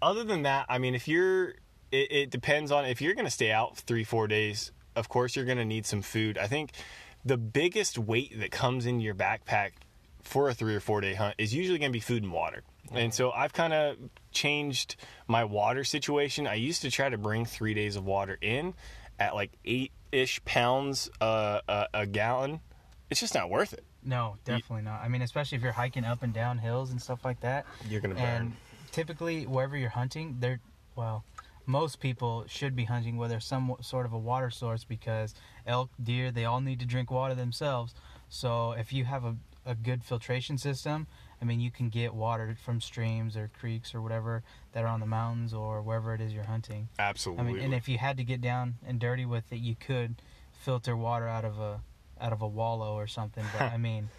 Speaker 3: other than that, I mean, if you're, it, it depends on if you're going to stay out three, four days. Of course, you're going to need some food. I think the biggest weight that comes into your backpack for a three or four day hunt is usually going to be food and water. And so I've kind of changed my water situation. I used to try to bring three days of water in at like eight ish pounds uh, a, a gallon. It's just not worth it.
Speaker 2: No, definitely not. I mean, especially if you're hiking up and down hills and stuff like that.
Speaker 3: You're going to burn.
Speaker 2: And typically, wherever you're hunting, they're well, most people should be hunting where there's some sort of a water source because elk, deer, they all need to drink water themselves. So if you have a, a good filtration system, I mean, you can get water from streams or creeks or whatever that are on the mountains or wherever it is you're hunting.
Speaker 3: Absolutely.
Speaker 2: I mean, and if you had to get down and dirty with it, you could filter water out of a out of a wallow or something. But I mean,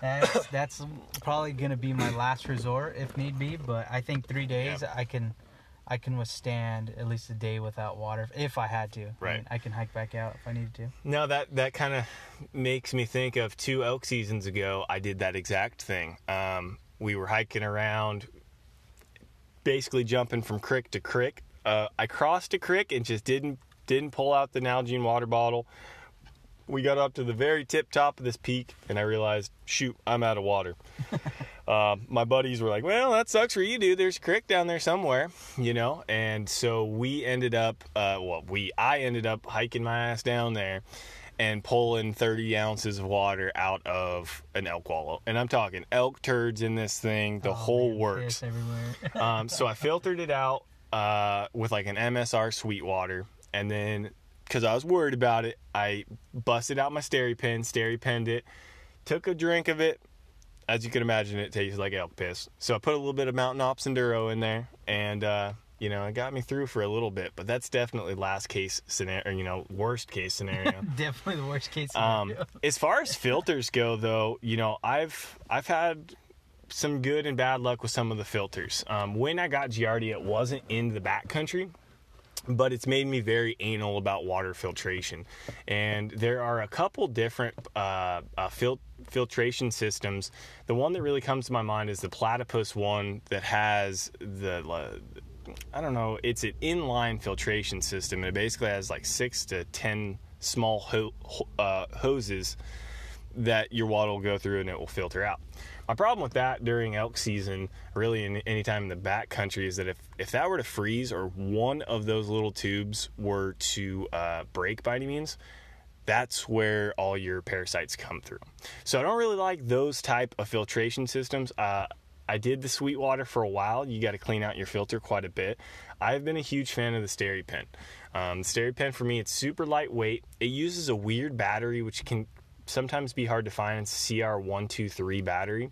Speaker 2: that's that's probably gonna be my last resort if need be. But I think three days
Speaker 3: Yeah.
Speaker 2: I can I can withstand at least a day without water if I had to. I,
Speaker 3: Right.
Speaker 2: mean, I can hike back out if I needed to.
Speaker 3: No, that that kind of makes me think of two elk seasons ago. I did that exact thing. Um, we were hiking around, basically jumping from creek to creek. Uh, I crossed a creek and just didn't didn't pull out the Nalgene water bottle. We got up to the very tip top of this peak, and I realized, shoot, I'm out of water. uh, my buddies were like, "Well, that sucks for you, dude. There's a creek down there somewhere, you know." And so we ended up, uh, well, we I ended up hiking my ass down there and pulling 30 ounces of water out of an elk wallow. And I'm talking elk turds in this thing, the
Speaker 2: Oh,
Speaker 3: whole
Speaker 2: man,
Speaker 3: works.
Speaker 2: everywhere.
Speaker 3: um, so I filtered it out uh, with like an MSR SweetWater. and then because I was worried about it, I busted out my SteriPen, steri penned it, took a drink of it. As you can imagine, it tastes like elk piss. So I put a little bit of Mountain Ops Enduro in there, and uh, you know, it got me through for a little bit. But that's definitely last case scenario, you know, worst case scenario.
Speaker 2: Definitely the worst case
Speaker 3: Um,
Speaker 2: scenario.
Speaker 3: as far as filters go, though, you know, I've I've had some good and bad luck with some of the filters. Um, when I got Giardia, it wasn't in the backcountry, but it's made me very anal about water filtration. And there are a couple different uh, uh, fil- filtration systems. The one that really comes to my mind is the Platypus one that has the. Uh, I don't know. It's an inline filtration system, and it basically has like six to ten small ho- uh, hoses that your water will go through and it will filter out. My problem with that during elk season, really in any time in the back country, is that if if that were to freeze or one of those little tubes were to uh, break by any means, that's where all your parasites come through. So I don't really like those type of filtration systems. Uh, I did the Sweetwater for a while. You got to clean out your filter quite a bit. I've been a huge fan of the SteriPen. Um, the SteriPen for me, it's super lightweight. It uses a weird battery, which can sometimes be hard to find. It's CR123 battery.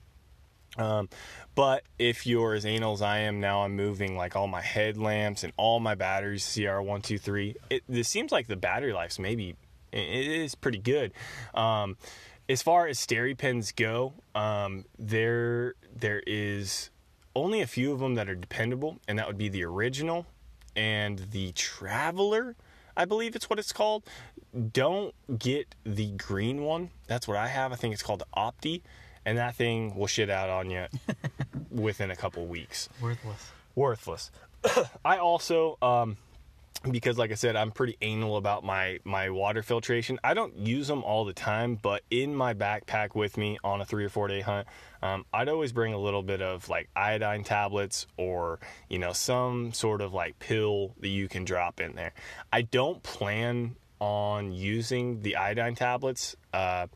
Speaker 3: Um, but if you're as anal as I am now, I'm moving like all my headlamps and all my batteries CR123. It this seems like the battery life's maybe it is pretty good. Um, as far as SteriPens go, um, there there is only a few of them that are dependable, and that would be the original and the Traveler. I believe it's what it's called. Don't get the green one. That's what I have. I think it's called the Opti, and that thing will shit out on you within a couple weeks.
Speaker 2: Worthless.
Speaker 3: Worthless. I also um, because like I said, I'm pretty anal about my my water filtration. I don't use them all the time, but in my backpack with me on a three or four day hunt, um, I'd always bring a little bit of like iodine tablets or you know some sort of like pill that you can drop in there. I don't plan on using the iodine tablets. Uh,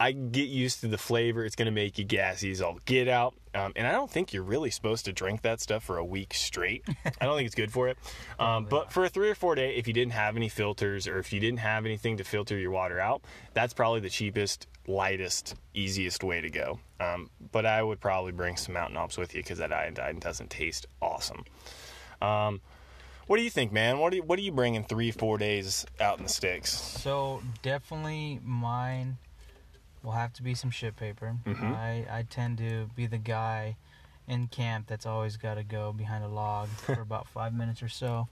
Speaker 3: I get used to the flavor. It's going to make you gassy as all get out. Um, and I don't think you're really supposed to drink that stuff for a week straight. I don't think it's good for it. Um, but for a three or four day, if you didn't have any filters or if you didn't have anything to filter your water out, that's probably the cheapest, lightest, easiest way to go. Um, but I would probably bring some Mountain Ops with you because that iodine doesn't taste awesome. Um, what do you think, man? What do you, what are you bringing three, four days out in the sticks?
Speaker 2: So definitely mine will have to be some shit paper.
Speaker 3: Mhm.
Speaker 2: I I tend to be the guy in camp that's always got to go behind a log for about five minutes or so,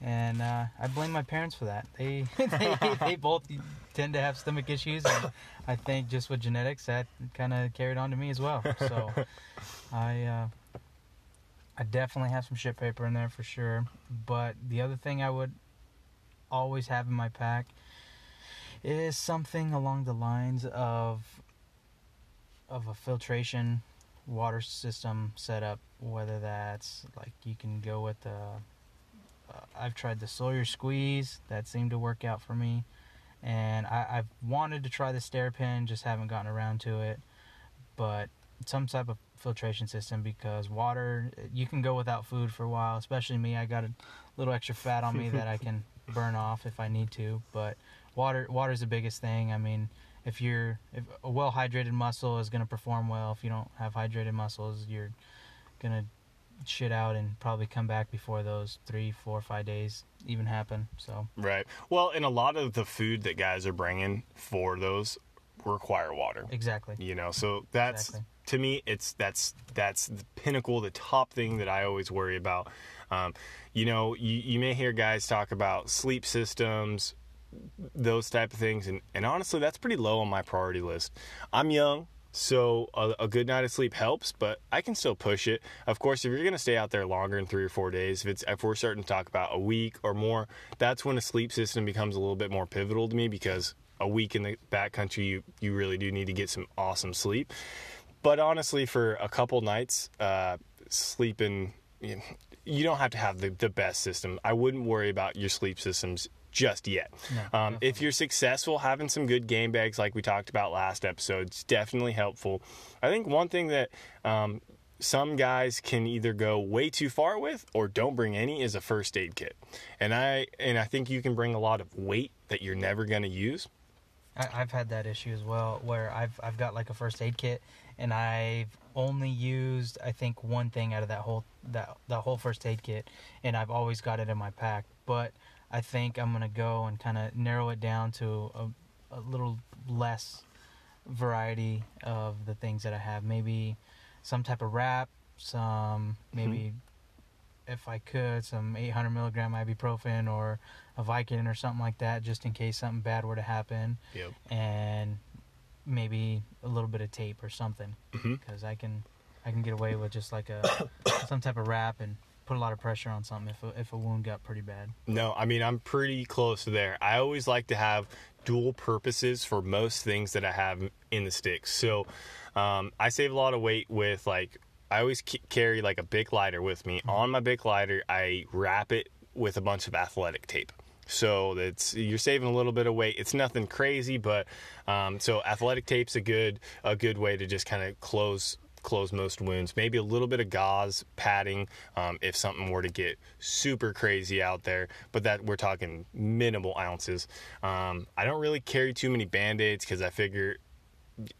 Speaker 2: and uh, I blame my parents for that. They they, they both tend to have stomach issues, and I think just with genetics that kind of carried on to me as well. So I. Uh, I definitely have some shit paper in there for sure. But the other thing I would always have in my pack is something along the lines of of a filtration water system setup. Whether that's like you can go with the uh, I've tried the Sawyer squeeze that seemed to work out for me, and I, I've wanted to try the SteriPen, just haven't gotten around to it. But some type of filtration system because water you can go without food for a while especially me i got a little extra fat on me that i can burn off if i need to but water water is the biggest thing i mean if you're if a well hydrated muscle is going to perform well if you don't have hydrated muscles you're going to shit out and probably come back before those three four five days even happen so
Speaker 3: Right. Well, and a lot of the food that guys are bringing for those require water.
Speaker 2: exactly
Speaker 3: You know, so that's
Speaker 2: Exactly.
Speaker 3: To me, it's that's that's the pinnacle, the top thing that I always worry about. Um, you know, you, you may hear guys talk about sleep systems, those type of things, and and honestly, that's pretty low on my priority list. I'm young. So a, a good night of sleep helps, but I can still push it. Of course, if you're going to stay out there longer than three or four days, if it's if we're starting to talk about a week or more, that's when a sleep system becomes a little bit more pivotal to me because a week in the backcountry, you you really do need to get some awesome sleep. But honestly, for a couple nights, uh, sleeping, you, know, you don't have to have the, the best system. I wouldn't worry about your sleep systems just yet.
Speaker 2: No,
Speaker 3: um, if you're successful, having some good game bags like we talked about last episode is definitely helpful. I think one thing that um, some guys can either go way too far with or don't bring any is a first aid kit. And I and I think you can bring a lot of weight that you're never going to use.
Speaker 2: I, I've had that issue as well, where I've I've got like a first aid kit, and I've only used I think one thing out of that whole that that whole first aid kit, and I've always got it in my pack. But I think I'm gonna go and kind of narrow it down to a, a little less variety of the things that I have. Maybe some type of wrap, some mm-hmm. maybe if I could some 800 milligram ibuprofen or a Vicodin or something like that, just in case something bad were to happen
Speaker 3: Yep.
Speaker 2: and maybe a little bit of tape or something because I can I can get away with just like a some type of wrap and put a lot of pressure on something if a, if a wound got pretty bad.
Speaker 3: No, I mean I'm pretty close to there. I always like to have dual purposes for most things that I have in the sticks. So um, I save a lot of weight with like I always c- carry like a big lighter with me. On my big lighter, I wrap it with a bunch of athletic tape. So that's you're saving a little bit of weight. It's nothing crazy, but um, so athletic tape's a good a good way to just kind of close close most wounds. Maybe a little bit of gauze padding um, if something were to get super crazy out there, but that we're talking minimal ounces. Um, I don't really carry too many band aids because I figure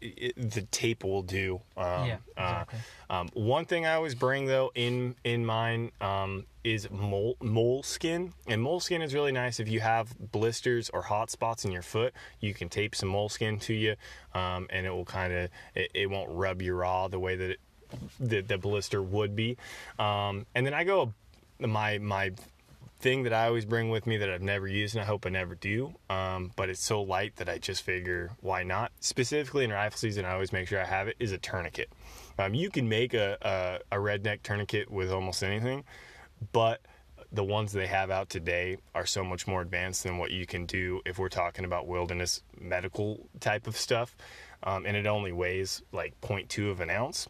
Speaker 3: it, the tape will do. Um,
Speaker 2: Yeah, exactly.
Speaker 3: Uh, um, one thing I always bring though in in mine um, is mole skin, and moleskin is really nice if you have blisters or hot spots in your foot. You can tape some moleskin to you, um, and it will kind of it, it won't rub you raw the way that it, the, the blister would be. Um, and then I go my my thing that I always bring with me that I've never used and I hope I never do. Um, but it's so light that I just figure why not. Specifically in rifle season, I always make sure I have it is a tourniquet. Um, you can make a, a, a redneck tourniquet with almost anything, but the ones they have out today are so much more advanced than what you can do if we're talking about wilderness medical type of stuff. Um, and it only weighs like 0.2 of an ounce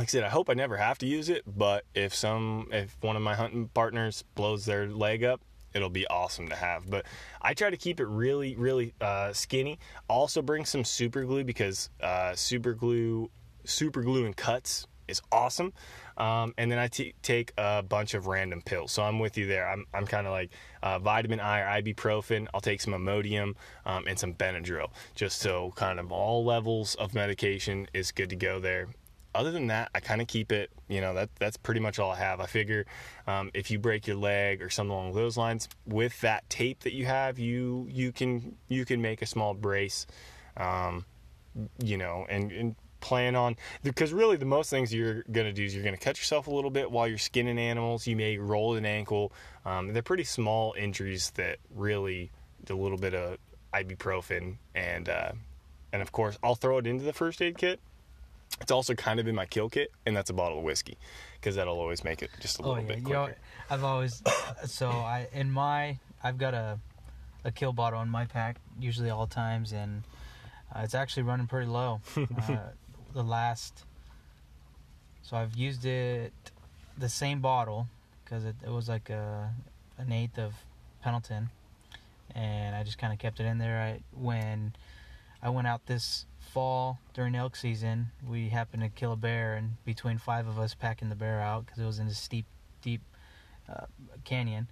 Speaker 3: like I said, I hope I never have to use it, but if some, if one of my hunting partners blows their leg up, it'll be awesome to have. But I try to keep it really, really uh, skinny. Also, bring some super glue because uh, super glue, super glue and cuts is awesome. Um, and then I t- take a bunch of random pills. So I'm with you there. I'm, I'm kind of like uh, vitamin I or ibuprofen. I'll take some Imodium um, and some Benadryl, just so kind of all levels of medication is good to go there other than that, I kind of keep it. You know, that that's pretty much all I have. I figure um, if you break your leg or something along those lines, with that tape that you have, you you can you can make a small brace. Um, you know, and, and plan on because really the most things you're gonna do is you're gonna cut yourself a little bit while you're skinning animals. You may roll an ankle. Um, they're pretty small injuries that really a little bit of ibuprofen and uh, and of course I'll throw it into the first aid kit it's also kind of in my kill kit, and that's a bottle of whiskey because that'll always make it just a
Speaker 2: Oh
Speaker 3: little
Speaker 2: yeah,
Speaker 3: bit
Speaker 2: you know,
Speaker 3: quicker.
Speaker 2: I've always so I in my I've got a a kill bottle in my pack usually all times, and uh, it's actually running pretty low. uh, the last, so I've used it the same bottle because it, it was like a an eighth of Pendleton, and I just kind of kept it in there. I when I went out this fall during elk season, we happened to kill a bear, and between five of us packing the bear out because it was in a steep, deep uh, canyon,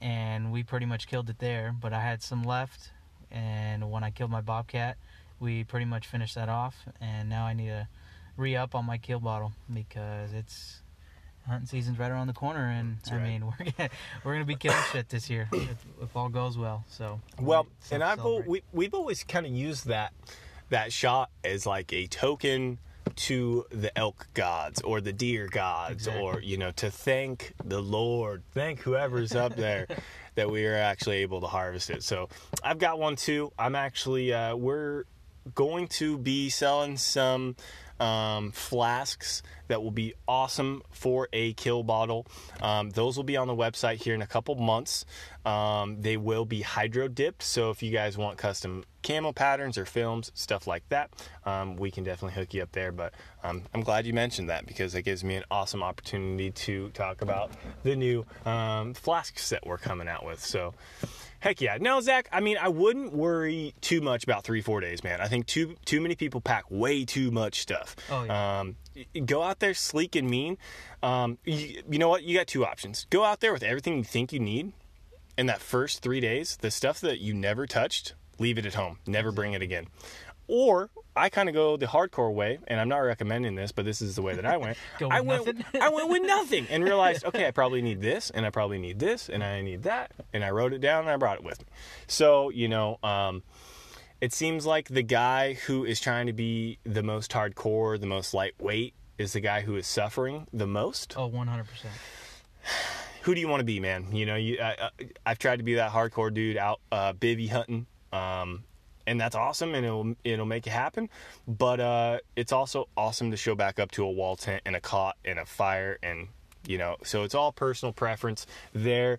Speaker 2: and we pretty much killed it there. But I had some left, and when I killed my bobcat, we pretty much finished that off, and now I need to re up on my kill bottle because it's hunting season's right around the corner, and
Speaker 3: That's
Speaker 2: I
Speaker 3: right.
Speaker 2: mean we're gonna, we're gonna be killing shit this year if, if all goes well. So
Speaker 3: Well,
Speaker 2: we
Speaker 3: and I've al- we we've always kind of used that that shot as like a token to the elk gods or the deer gods
Speaker 2: Exactly.
Speaker 3: or you know to thank the lord thank whoever's up there that we are actually able to harvest it so i've got one too i'm actually uh, we're going to be selling some um, flasks that will be awesome for a kill bottle. Um, those will be on the website here in a couple months. Um, they will be hydro dipped, so if you guys want custom camo patterns or films, stuff like that, um, we can definitely hook you up there. But um, I'm glad you mentioned that because it gives me an awesome opportunity to talk about the new um, flasks that we're coming out with. So. Heck yeah. No, Zach, I mean, I wouldn't worry too much about three, four days, man. I think too too many people pack way too much stuff.
Speaker 2: Oh, yeah.
Speaker 3: Um, go out there sleek and mean. Um, you, you know what? You got two options. Go out there with everything you think you need. In that first three days, the stuff that you never touched, leave it at home. Never bring it again. Or I kind of go the hardcore way, and I'm not recommending this, but this is the way that I went. I went,
Speaker 2: nothing?
Speaker 3: I went with nothing, and realized, okay, I probably need this, and I probably need this, and I need that, and I wrote it down, and I brought it with me. So you know, um, it seems like the guy who is trying to be the most hardcore, the most lightweight, is the guy who is suffering the most.
Speaker 2: oh 100 percent.
Speaker 3: Who do you want to be, man? You know, you I, I've tried to be that hardcore dude out uh, bivy hunting, um, and that's awesome, and it'll it'll make it happen. But uh, it's also awesome to show back up to a wall tent and a cot and a fire, and you know, so it's all personal preference there.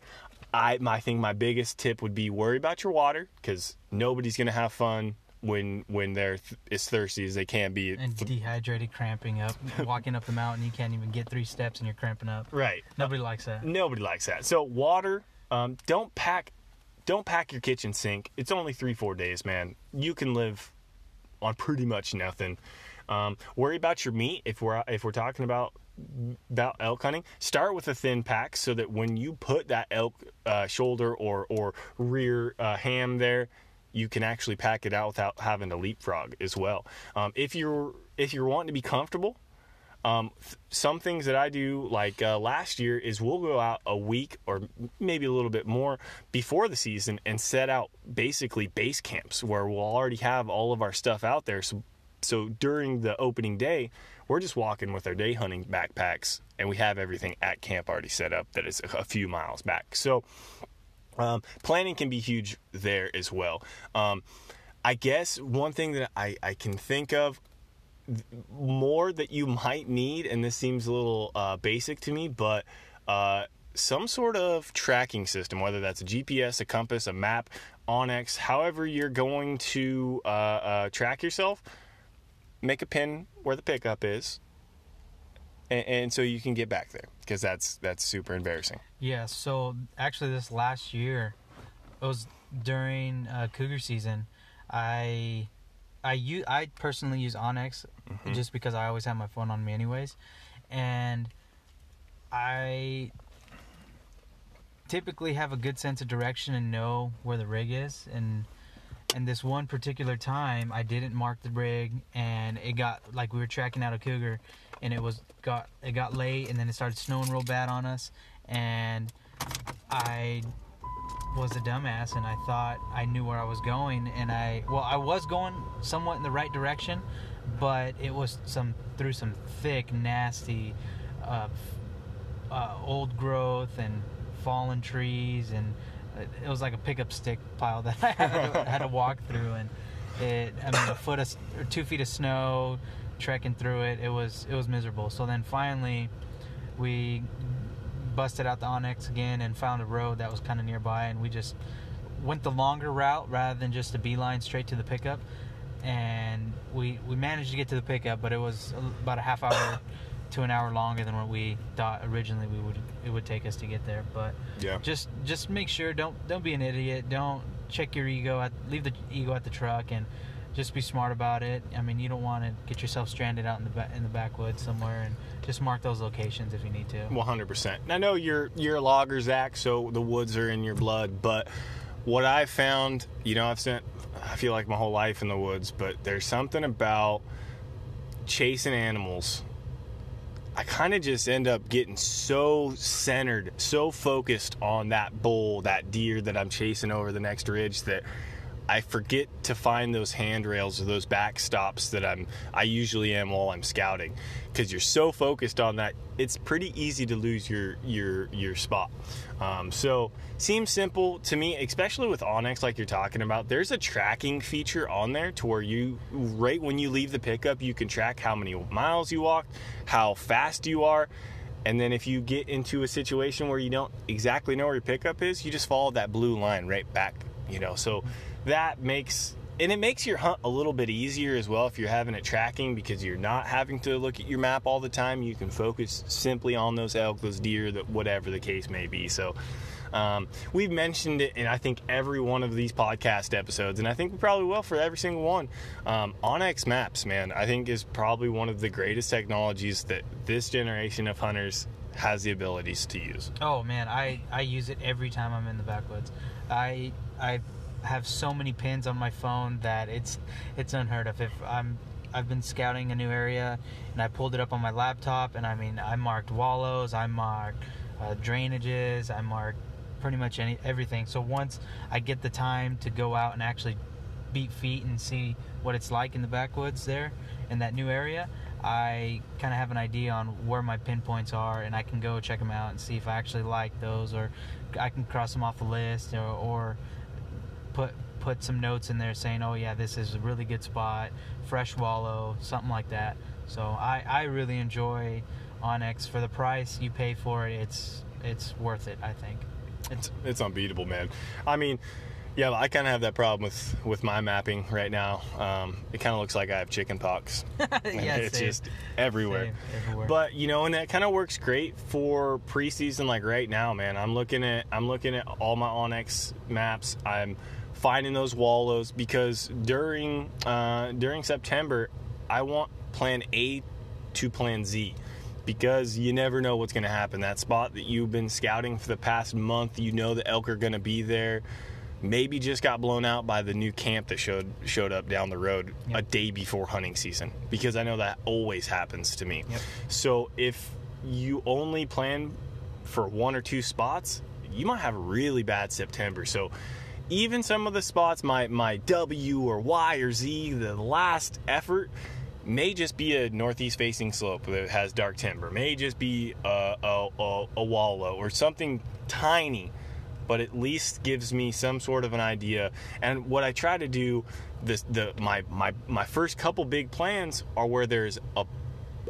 Speaker 3: I my thing, my biggest tip would be worry about your water because nobody's gonna have fun when when they're th- as thirsty as they can be.
Speaker 2: And dehydrated, cramping up, walking up the mountain, you can't even get three steps and you're cramping up.
Speaker 3: right.
Speaker 2: Nobody likes that.
Speaker 3: Nobody likes that. So water, um, don't pack, don't pack your kitchen sink. It's only three four days, man. You can live on pretty much nothing. Um, worry about your meat if we're if we're talking about about elk hunting. Start with a thin pack so that when you put that elk uh, shoulder or or rear uh, ham there, you can actually pack it out without having to leapfrog as well. Um, if you're if you're wanting to be comfortable, um, th- some things that I do, like uh, last year, is we'll go out a week or maybe a little bit more before the season and set out basically base camps where we'll already have all of our stuff out there. So, so during the opening day, we're just walking with our day hunting backpacks and we have everything at camp already set up that is a few miles back. So, um, planning can be huge there as well. Um, I guess one thing that I, I can think of more that you might need, and this seems a little uh, basic to me, but uh, some sort of tracking system, whether that's a GPS, a compass, a map, onX, however you're going to uh, uh, track yourself, make a pin where the pickup is, and, and so you can get back there because that's that's super embarrassing.
Speaker 2: Yeah. So actually, this last year, it was during uh, cougar season. I I use I personally use onX
Speaker 3: Mhm.
Speaker 2: just because I always have my phone on me anyways, and I typically have a good sense of direction and know where the rig is. And and this one particular time I didn't mark the rig and it got like we were tracking out a cougar and it was got it got late and then it started snowing real bad on us. And I was a dumbass and I thought I knew where I was going and I well I was going somewhat in the right direction but it was some through some thick nasty uh, uh, old growth and fallen trees and it- was like a pickup stick pile that I had to, had to walk through and it I mean a foot of or two feet of snow trekking through it it was it was miserable. So then finally we busted out the onX again and found a road that was kind of nearby, and we just went the longer route rather than just a beeline straight to the pickup. And we we managed to get to the pickup, but it was about a half hour to an hour longer than what we thought originally we would it would take us to get there. But
Speaker 3: Yeah.
Speaker 2: just just make sure don't don't be an idiot. Don't check your ego at leave the ego at the truck and just be smart about it. I mean, you don't want to get yourself stranded out in the ba- in the backwoods somewhere, and just mark those locations if you need to.
Speaker 3: One hundred percent. I know you're you're a logger, Zach, so the woods are in your blood. But what I found, you know, I've spent I feel like my whole life in the woods, but there's something about chasing animals. I kind of just end up getting so centered, so focused on that bull, that deer that I'm chasing over the next ridge that I forget to find those handrails or those backstops that I'm I usually am while I'm scouting because you're so focused on that it's pretty easy to lose your your your spot. Um, so seems simple to me, especially with onX like you're talking about. There's a tracking feature on there to where you right when you leave the pickup you can track how many miles you walked, how fast you are. And then if you get into a situation where you don't exactly know where your pickup is, you just follow that blue line right back, you know. So that makes and it makes your hunt a little bit easier as well if you're having it tracking because you're not having to look at your map all the time. You can focus simply on those elk, those deer, that whatever the case may be. So um, we've mentioned it in I think every one of these podcast episodes, and I think we probably will for every single one. Um, onX Maps, man, I think is probably one of the greatest technologies that this generation of hunters has the abilities to use.
Speaker 2: Oh man, I I use it every time I'm in the backwoods. I I have so many pins on my phone that it's it's unheard of. If I'm I've been scouting a new area and I pulled it up on my laptop and I mean I marked wallows, I marked uh, drainages, I marked pretty much any everything. So once I get the time to go out and actually beat feet and see what it's like in the backwoods there in that new area, I kind of have an idea on where my pinpoints are, and I can go check them out and see if I actually like those, or I can cross them off the list, or, or put put some notes in there saying, "Oh yeah, this is a really good spot, fresh wallow, something like that." So I, I really enjoy onX for the price you pay for it. It's it's worth it, I think.
Speaker 3: It's it's unbeatable, man. I mean, yeah, I kind of have that problem with with my mapping right now. Um, it kind of looks like I have chicken pox.
Speaker 2: yeah,
Speaker 3: it's
Speaker 2: same,
Speaker 3: just everywhere.
Speaker 2: same, everywhere.
Speaker 3: But you know, and that kind of works great for preseason. Like right now, man, I'm looking at I'm looking at all my onX maps. I'm finding those wallows because during uh, during September, I want plan A to plan Z because you never know what's going to happen. That spot that you've been scouting for the past month, you know the elk are going to be there. Maybe just got blown out by the new camp that showed showed up down the road
Speaker 2: Yep.
Speaker 3: a day before hunting season because I know that always happens to me.
Speaker 2: Yep.
Speaker 3: So if you only plan for one or two spots, you might have a really bad September. So even some of the spots, my my W or Y or Z, the last effort may just be a northeast facing slope that has dark timber, may just be a, a, a, a wallow or something tiny, but at least gives me some sort of an idea. And what I try to do, this the my my my first couple big plans are where there's a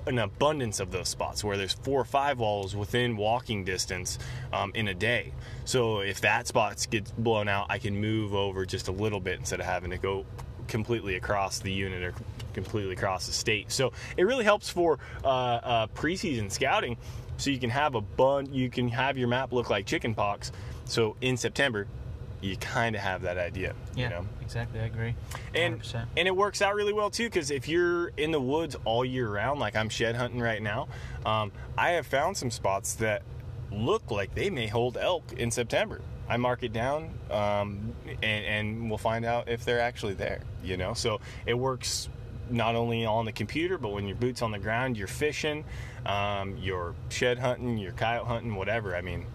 Speaker 3: an abundance of those spots where there's four or five walls within walking distance um, in a day. So if that spot gets blown out, I can move over just a little bit instead of having to go completely across the unit or completely across the state. So it really helps for uh, uh, preseason scouting. So you can have a bun, you can have your map look like chicken pox. So in September, you kind of have that idea.
Speaker 2: Yeah,
Speaker 3: You know?
Speaker 2: exactly. I agree.
Speaker 3: and
Speaker 2: 100%.
Speaker 3: and it works out really well too because if you're in the woods all year round like i'm shed hunting right now um, i have found some spots that look like they may hold elk in september i mark it down um, and, and we'll find out if they're actually there you know so it works not only on the computer but when your boots on the ground you're fishing um, you're shed hunting you're coyote hunting whatever i mean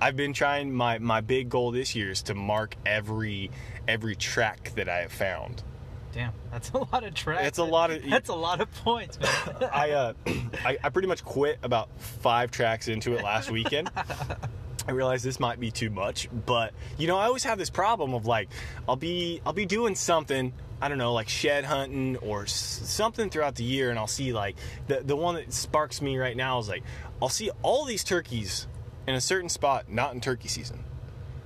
Speaker 3: I've been trying my my big goal this year is to mark every every track that I have found.
Speaker 2: Damn, that's a lot of tracks.
Speaker 3: It's a lot of-
Speaker 2: That's a lot of points, man.
Speaker 3: I uh I, I pretty much quit about five tracks into it last weekend. I realized this might be too much, but you know, I always have this problem of like I'll be I'll be doing something, I don't know, like shed hunting or s- something throughout the year and I'll see like the the one that sparks me right now is like I'll see all these turkeys in a certain spot not in turkey season.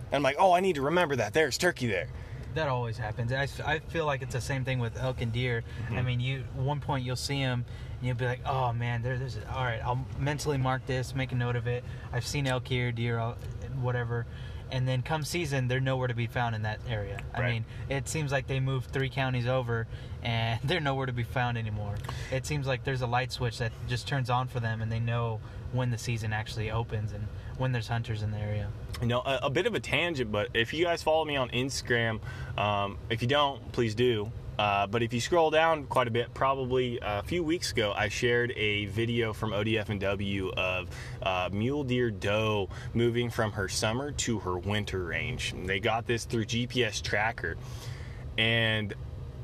Speaker 3: And I'm like, "Oh, I need to remember that. There's turkey there."
Speaker 2: that always happens. I, I feel like it's the same thing with elk and deer.
Speaker 3: Mm-hmm.
Speaker 2: I mean, you one point you'll see them, and you'll be like, "Oh man, there, there's all right." I'll mentally mark this, make a note of it. I've seen elk here, deer, whatever. And then come season, they're nowhere to be found in that area.
Speaker 3: Right.
Speaker 2: I mean, it seems like they moved three counties over, and they're nowhere to be found anymore. It seems like there's a light switch that just turns on for them, and they know when the season actually opens and when there's hunters in the area.
Speaker 3: You know, a, a bit of a tangent, but if you guys follow me on Instagram, um, if you don't, please do. Uh, but if you scroll down quite a bit, probably a few weeks ago, I shared a video from ODF and W of uh, mule deer doe moving from her summer to her winter range. And they got this through GPS tracker, and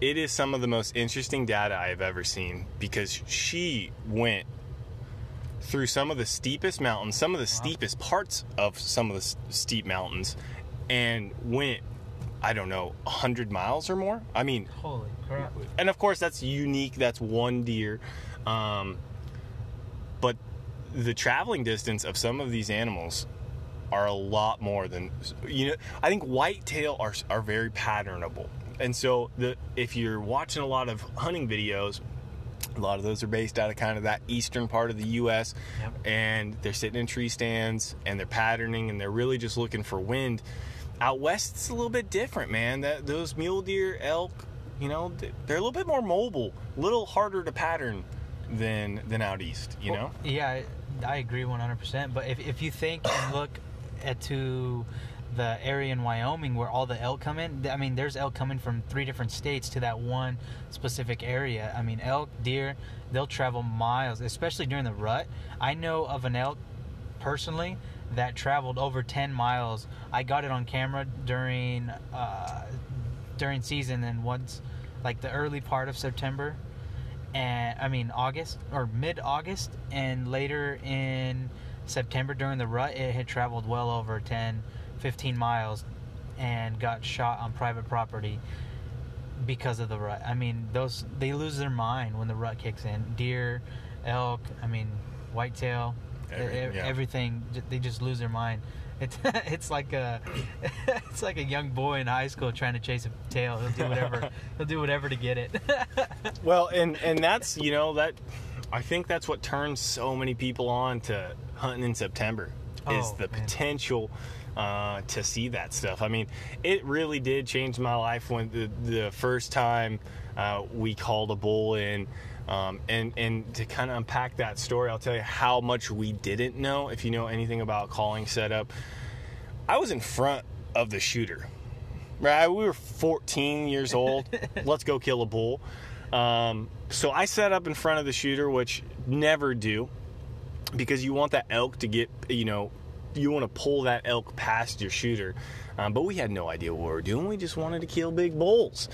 Speaker 3: it is some of the most interesting data I have ever seen because she went through some of the steepest mountains, some of the steepest parts of some of the s- steep mountains, and went, I don't know, 100 miles or more. I mean,
Speaker 2: Holy crap!
Speaker 3: and of course, that's unique, that's one deer. Um, but the traveling distance of some of these animals are a lot more than you know i think whitetail are, are very patternable and so the if you're watching a lot of hunting videos a lot of those are based out of kind of that eastern part of the us
Speaker 2: Yep.
Speaker 3: and they're sitting in tree stands and they're patterning and they're really just looking for wind out west it's a little bit different man that those mule deer elk you know they're a little bit more mobile a little harder to pattern than than out east you know
Speaker 2: Yeah, I- I agree 100%. But if, if you think and look at to the area in Wyoming where all the elk come in. I mean, there's elk coming from three different states to that one specific area. I mean, elk, deer, they'll travel miles, especially during the rut. I know of an elk personally that traveled over 10 miles. I got it on camera during uh, during season and once like the early part of September and I mean August or mid August and later in September during the rut it had traveled well over 10 15 miles and got shot on private property because of the rut. I mean those they lose their mind when the rut kicks in. Deer, elk, I mean whitetail,
Speaker 3: Every-
Speaker 2: e-
Speaker 3: yeah.
Speaker 2: everything they just lose their mind. It's it's like a it's like a young boy in high school trying to chase a tail. He'll do whatever he'll do whatever to get it.
Speaker 3: Well, and and that's you know that I think that's what turns so many people on to hunting in September is
Speaker 2: Oh,
Speaker 3: the
Speaker 2: man.
Speaker 3: potential uh, to see that stuff. I mean, it really did change my life when the, the first time uh, we called a bull in. Um, and and to kind of unpack that story, I'll tell you how much we didn't know. If you know anything about calling setup, I was in front of the shooter. Right, we were 14 years old. Let's go kill a bull. Um, so I set up in front of the shooter, which never do, because you want that elk to get, you know, you want to pull that elk past your shooter. Um, but we had no idea what we were doing. We just wanted to kill big bulls.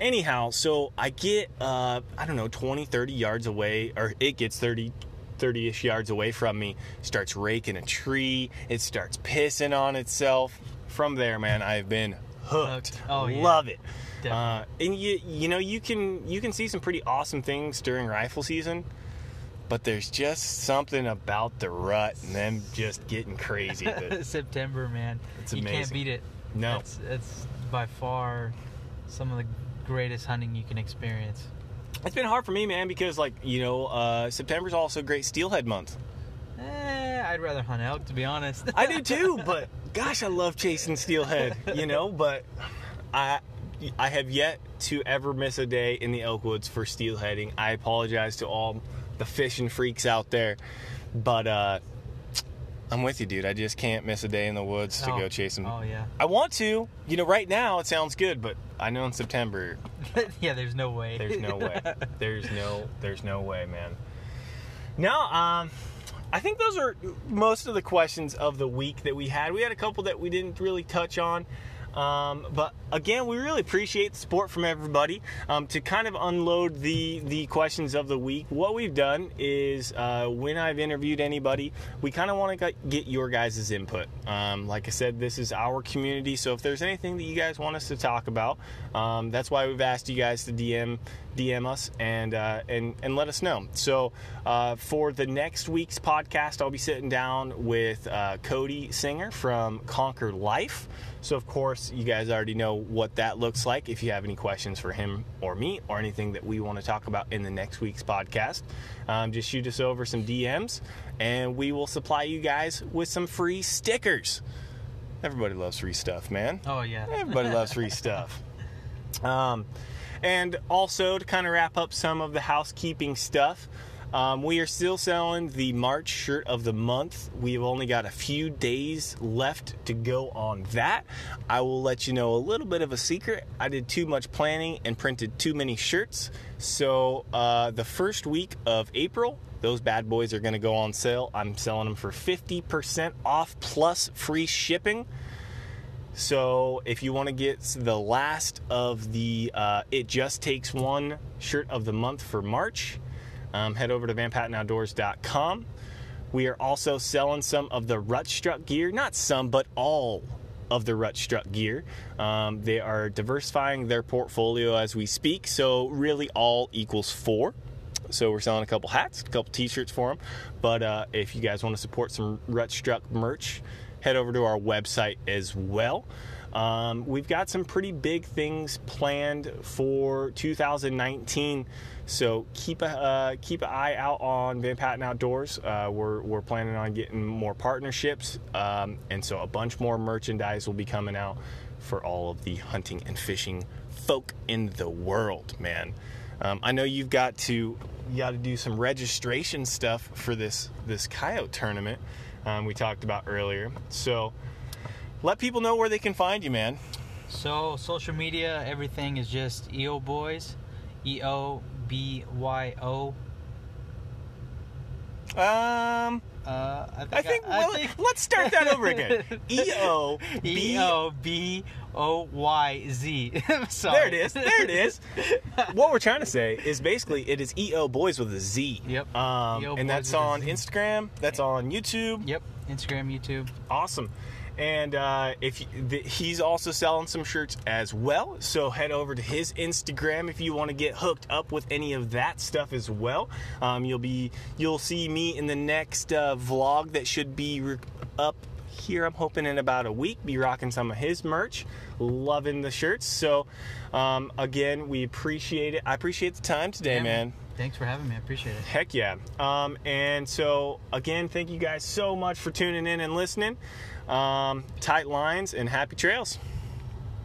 Speaker 3: Anyhow, so I get, uh, I don't know, 20, 30 yards away, or it gets 30, 30 ish yards away from me, starts raking a tree, it starts pissing on itself. From there, man, I've been hooked.
Speaker 2: Oh, yeah.
Speaker 3: Love it. Uh, and you you know you can you can see some pretty awesome things during rifle season, but there's just something about the rut and them just getting crazy.
Speaker 2: September, man.
Speaker 3: It's
Speaker 2: You can't beat it.
Speaker 3: No.
Speaker 2: It's, it's by far some of the greatest hunting you can experience.
Speaker 3: it's been hard for me, man, because like you know uh, September's also great steelhead month.
Speaker 2: Eh, I'd rather hunt elk, to be honest.
Speaker 3: I do too, but gosh, I love chasing steelhead, you know. But I, I have yet to ever miss a day in the elk woods for steelheading. I apologize to all the fishing freaks out there, but uh, I'm with you, dude. I just can't miss a day in the woods to
Speaker 2: Oh.
Speaker 3: go chase them.
Speaker 2: Oh, yeah.
Speaker 3: I want to, you know. Right now, it sounds good, but I know in September
Speaker 2: yeah, there's no way.
Speaker 3: there's no way. There's no. There's no way, man. No. Um. I think those are most of the questions of the week that we had. We had a couple that we didn't really touch on. Um, but again, we really appreciate the support from everybody. Um, to kind of unload the the questions of the week, what we've done is uh, when I've interviewed anybody, we kind of want to get your guys' input. Um, like I said, this is our community, so if there's anything that you guys want us to talk about, um, that's why we've asked you guys to DM DM us and uh, and and let us know. So uh, for the next week's podcast, I'll be sitting down with uh, Cody Singer from Conquer Life. So of course, you guys already know what that looks like. If you have any questions for him or me or anything that we want to talk about in the next week's podcast, um, just shoot us over some DMs, and we will supply you guys with some free stickers. Everybody loves free stuff, man.
Speaker 2: Oh, yeah.
Speaker 3: Everybody loves free stuff. Um, and also to kind of wrap up some of the housekeeping stuff, um, we are still selling the March shirt of the month. We've only got a few days left to go on that. I will let you know a little bit of a secret. I did too much planning and printed too many shirts. So uh, the first week of April, those bad boys are going to go on sale. I'm selling them for 50% off plus free shipping. So if you want to get the last of the uh, It Just Takes One shirt of the month for March, um, head over to VanPattenOutdoors.com. We are also selling some of the Rutstruck gear, not some, but all of the Rutstruck gear. Um, they are diversifying their portfolio as we speak, so really all equals four. So we're selling a couple hats, a couple t-shirts for them. But uh, if you guys want to support some Rutstruck merch, head over to our website as well. Um, we've got some pretty big things planned for 2019, so keep a uh, keep an eye out on Van Patten Outdoors. Uh, we're we're planning on getting more partnerships, um, and so a bunch more merchandise will be coming out for all of the hunting and fishing folk in the world, man. Um, I know you've got to you got to do some registration stuff for this this coyote tournament um, we talked about earlier. So let people know where they can find you, man.
Speaker 2: So, social media, everything is just EO Boyz. E O B Y O.
Speaker 3: Um,
Speaker 2: Uh, I think,
Speaker 3: I think,
Speaker 2: I
Speaker 3: well,
Speaker 2: think-
Speaker 3: let's start that over again. E O B
Speaker 2: O B O Y Z.
Speaker 3: There it is. There it is. what we're trying to say is basically it is E O Boys with a Z.
Speaker 2: Yep.
Speaker 3: Um,
Speaker 2: EO
Speaker 3: and
Speaker 2: Boys
Speaker 3: that's on Instagram. That's on YouTube.
Speaker 2: Yep. Instagram, YouTube.
Speaker 3: Awesome. And uh, if you, the, he's also selling some shirts as well, so head over to his Instagram if you want to get hooked up with any of that stuff as well. Um, you'll be you'll see me in the next uh, vlog that should be re- up here, I'm hoping in about a week, be rocking some of his merch. Loving the shirts. So, um, again, we appreciate it. I appreciate the time today,
Speaker 2: Yeah,
Speaker 3: man.
Speaker 2: Thanks for having me. I appreciate it.
Speaker 3: Heck yeah. Um, and so, again, thank you guys so much for tuning in and listening. Um, tight lines and happy trails.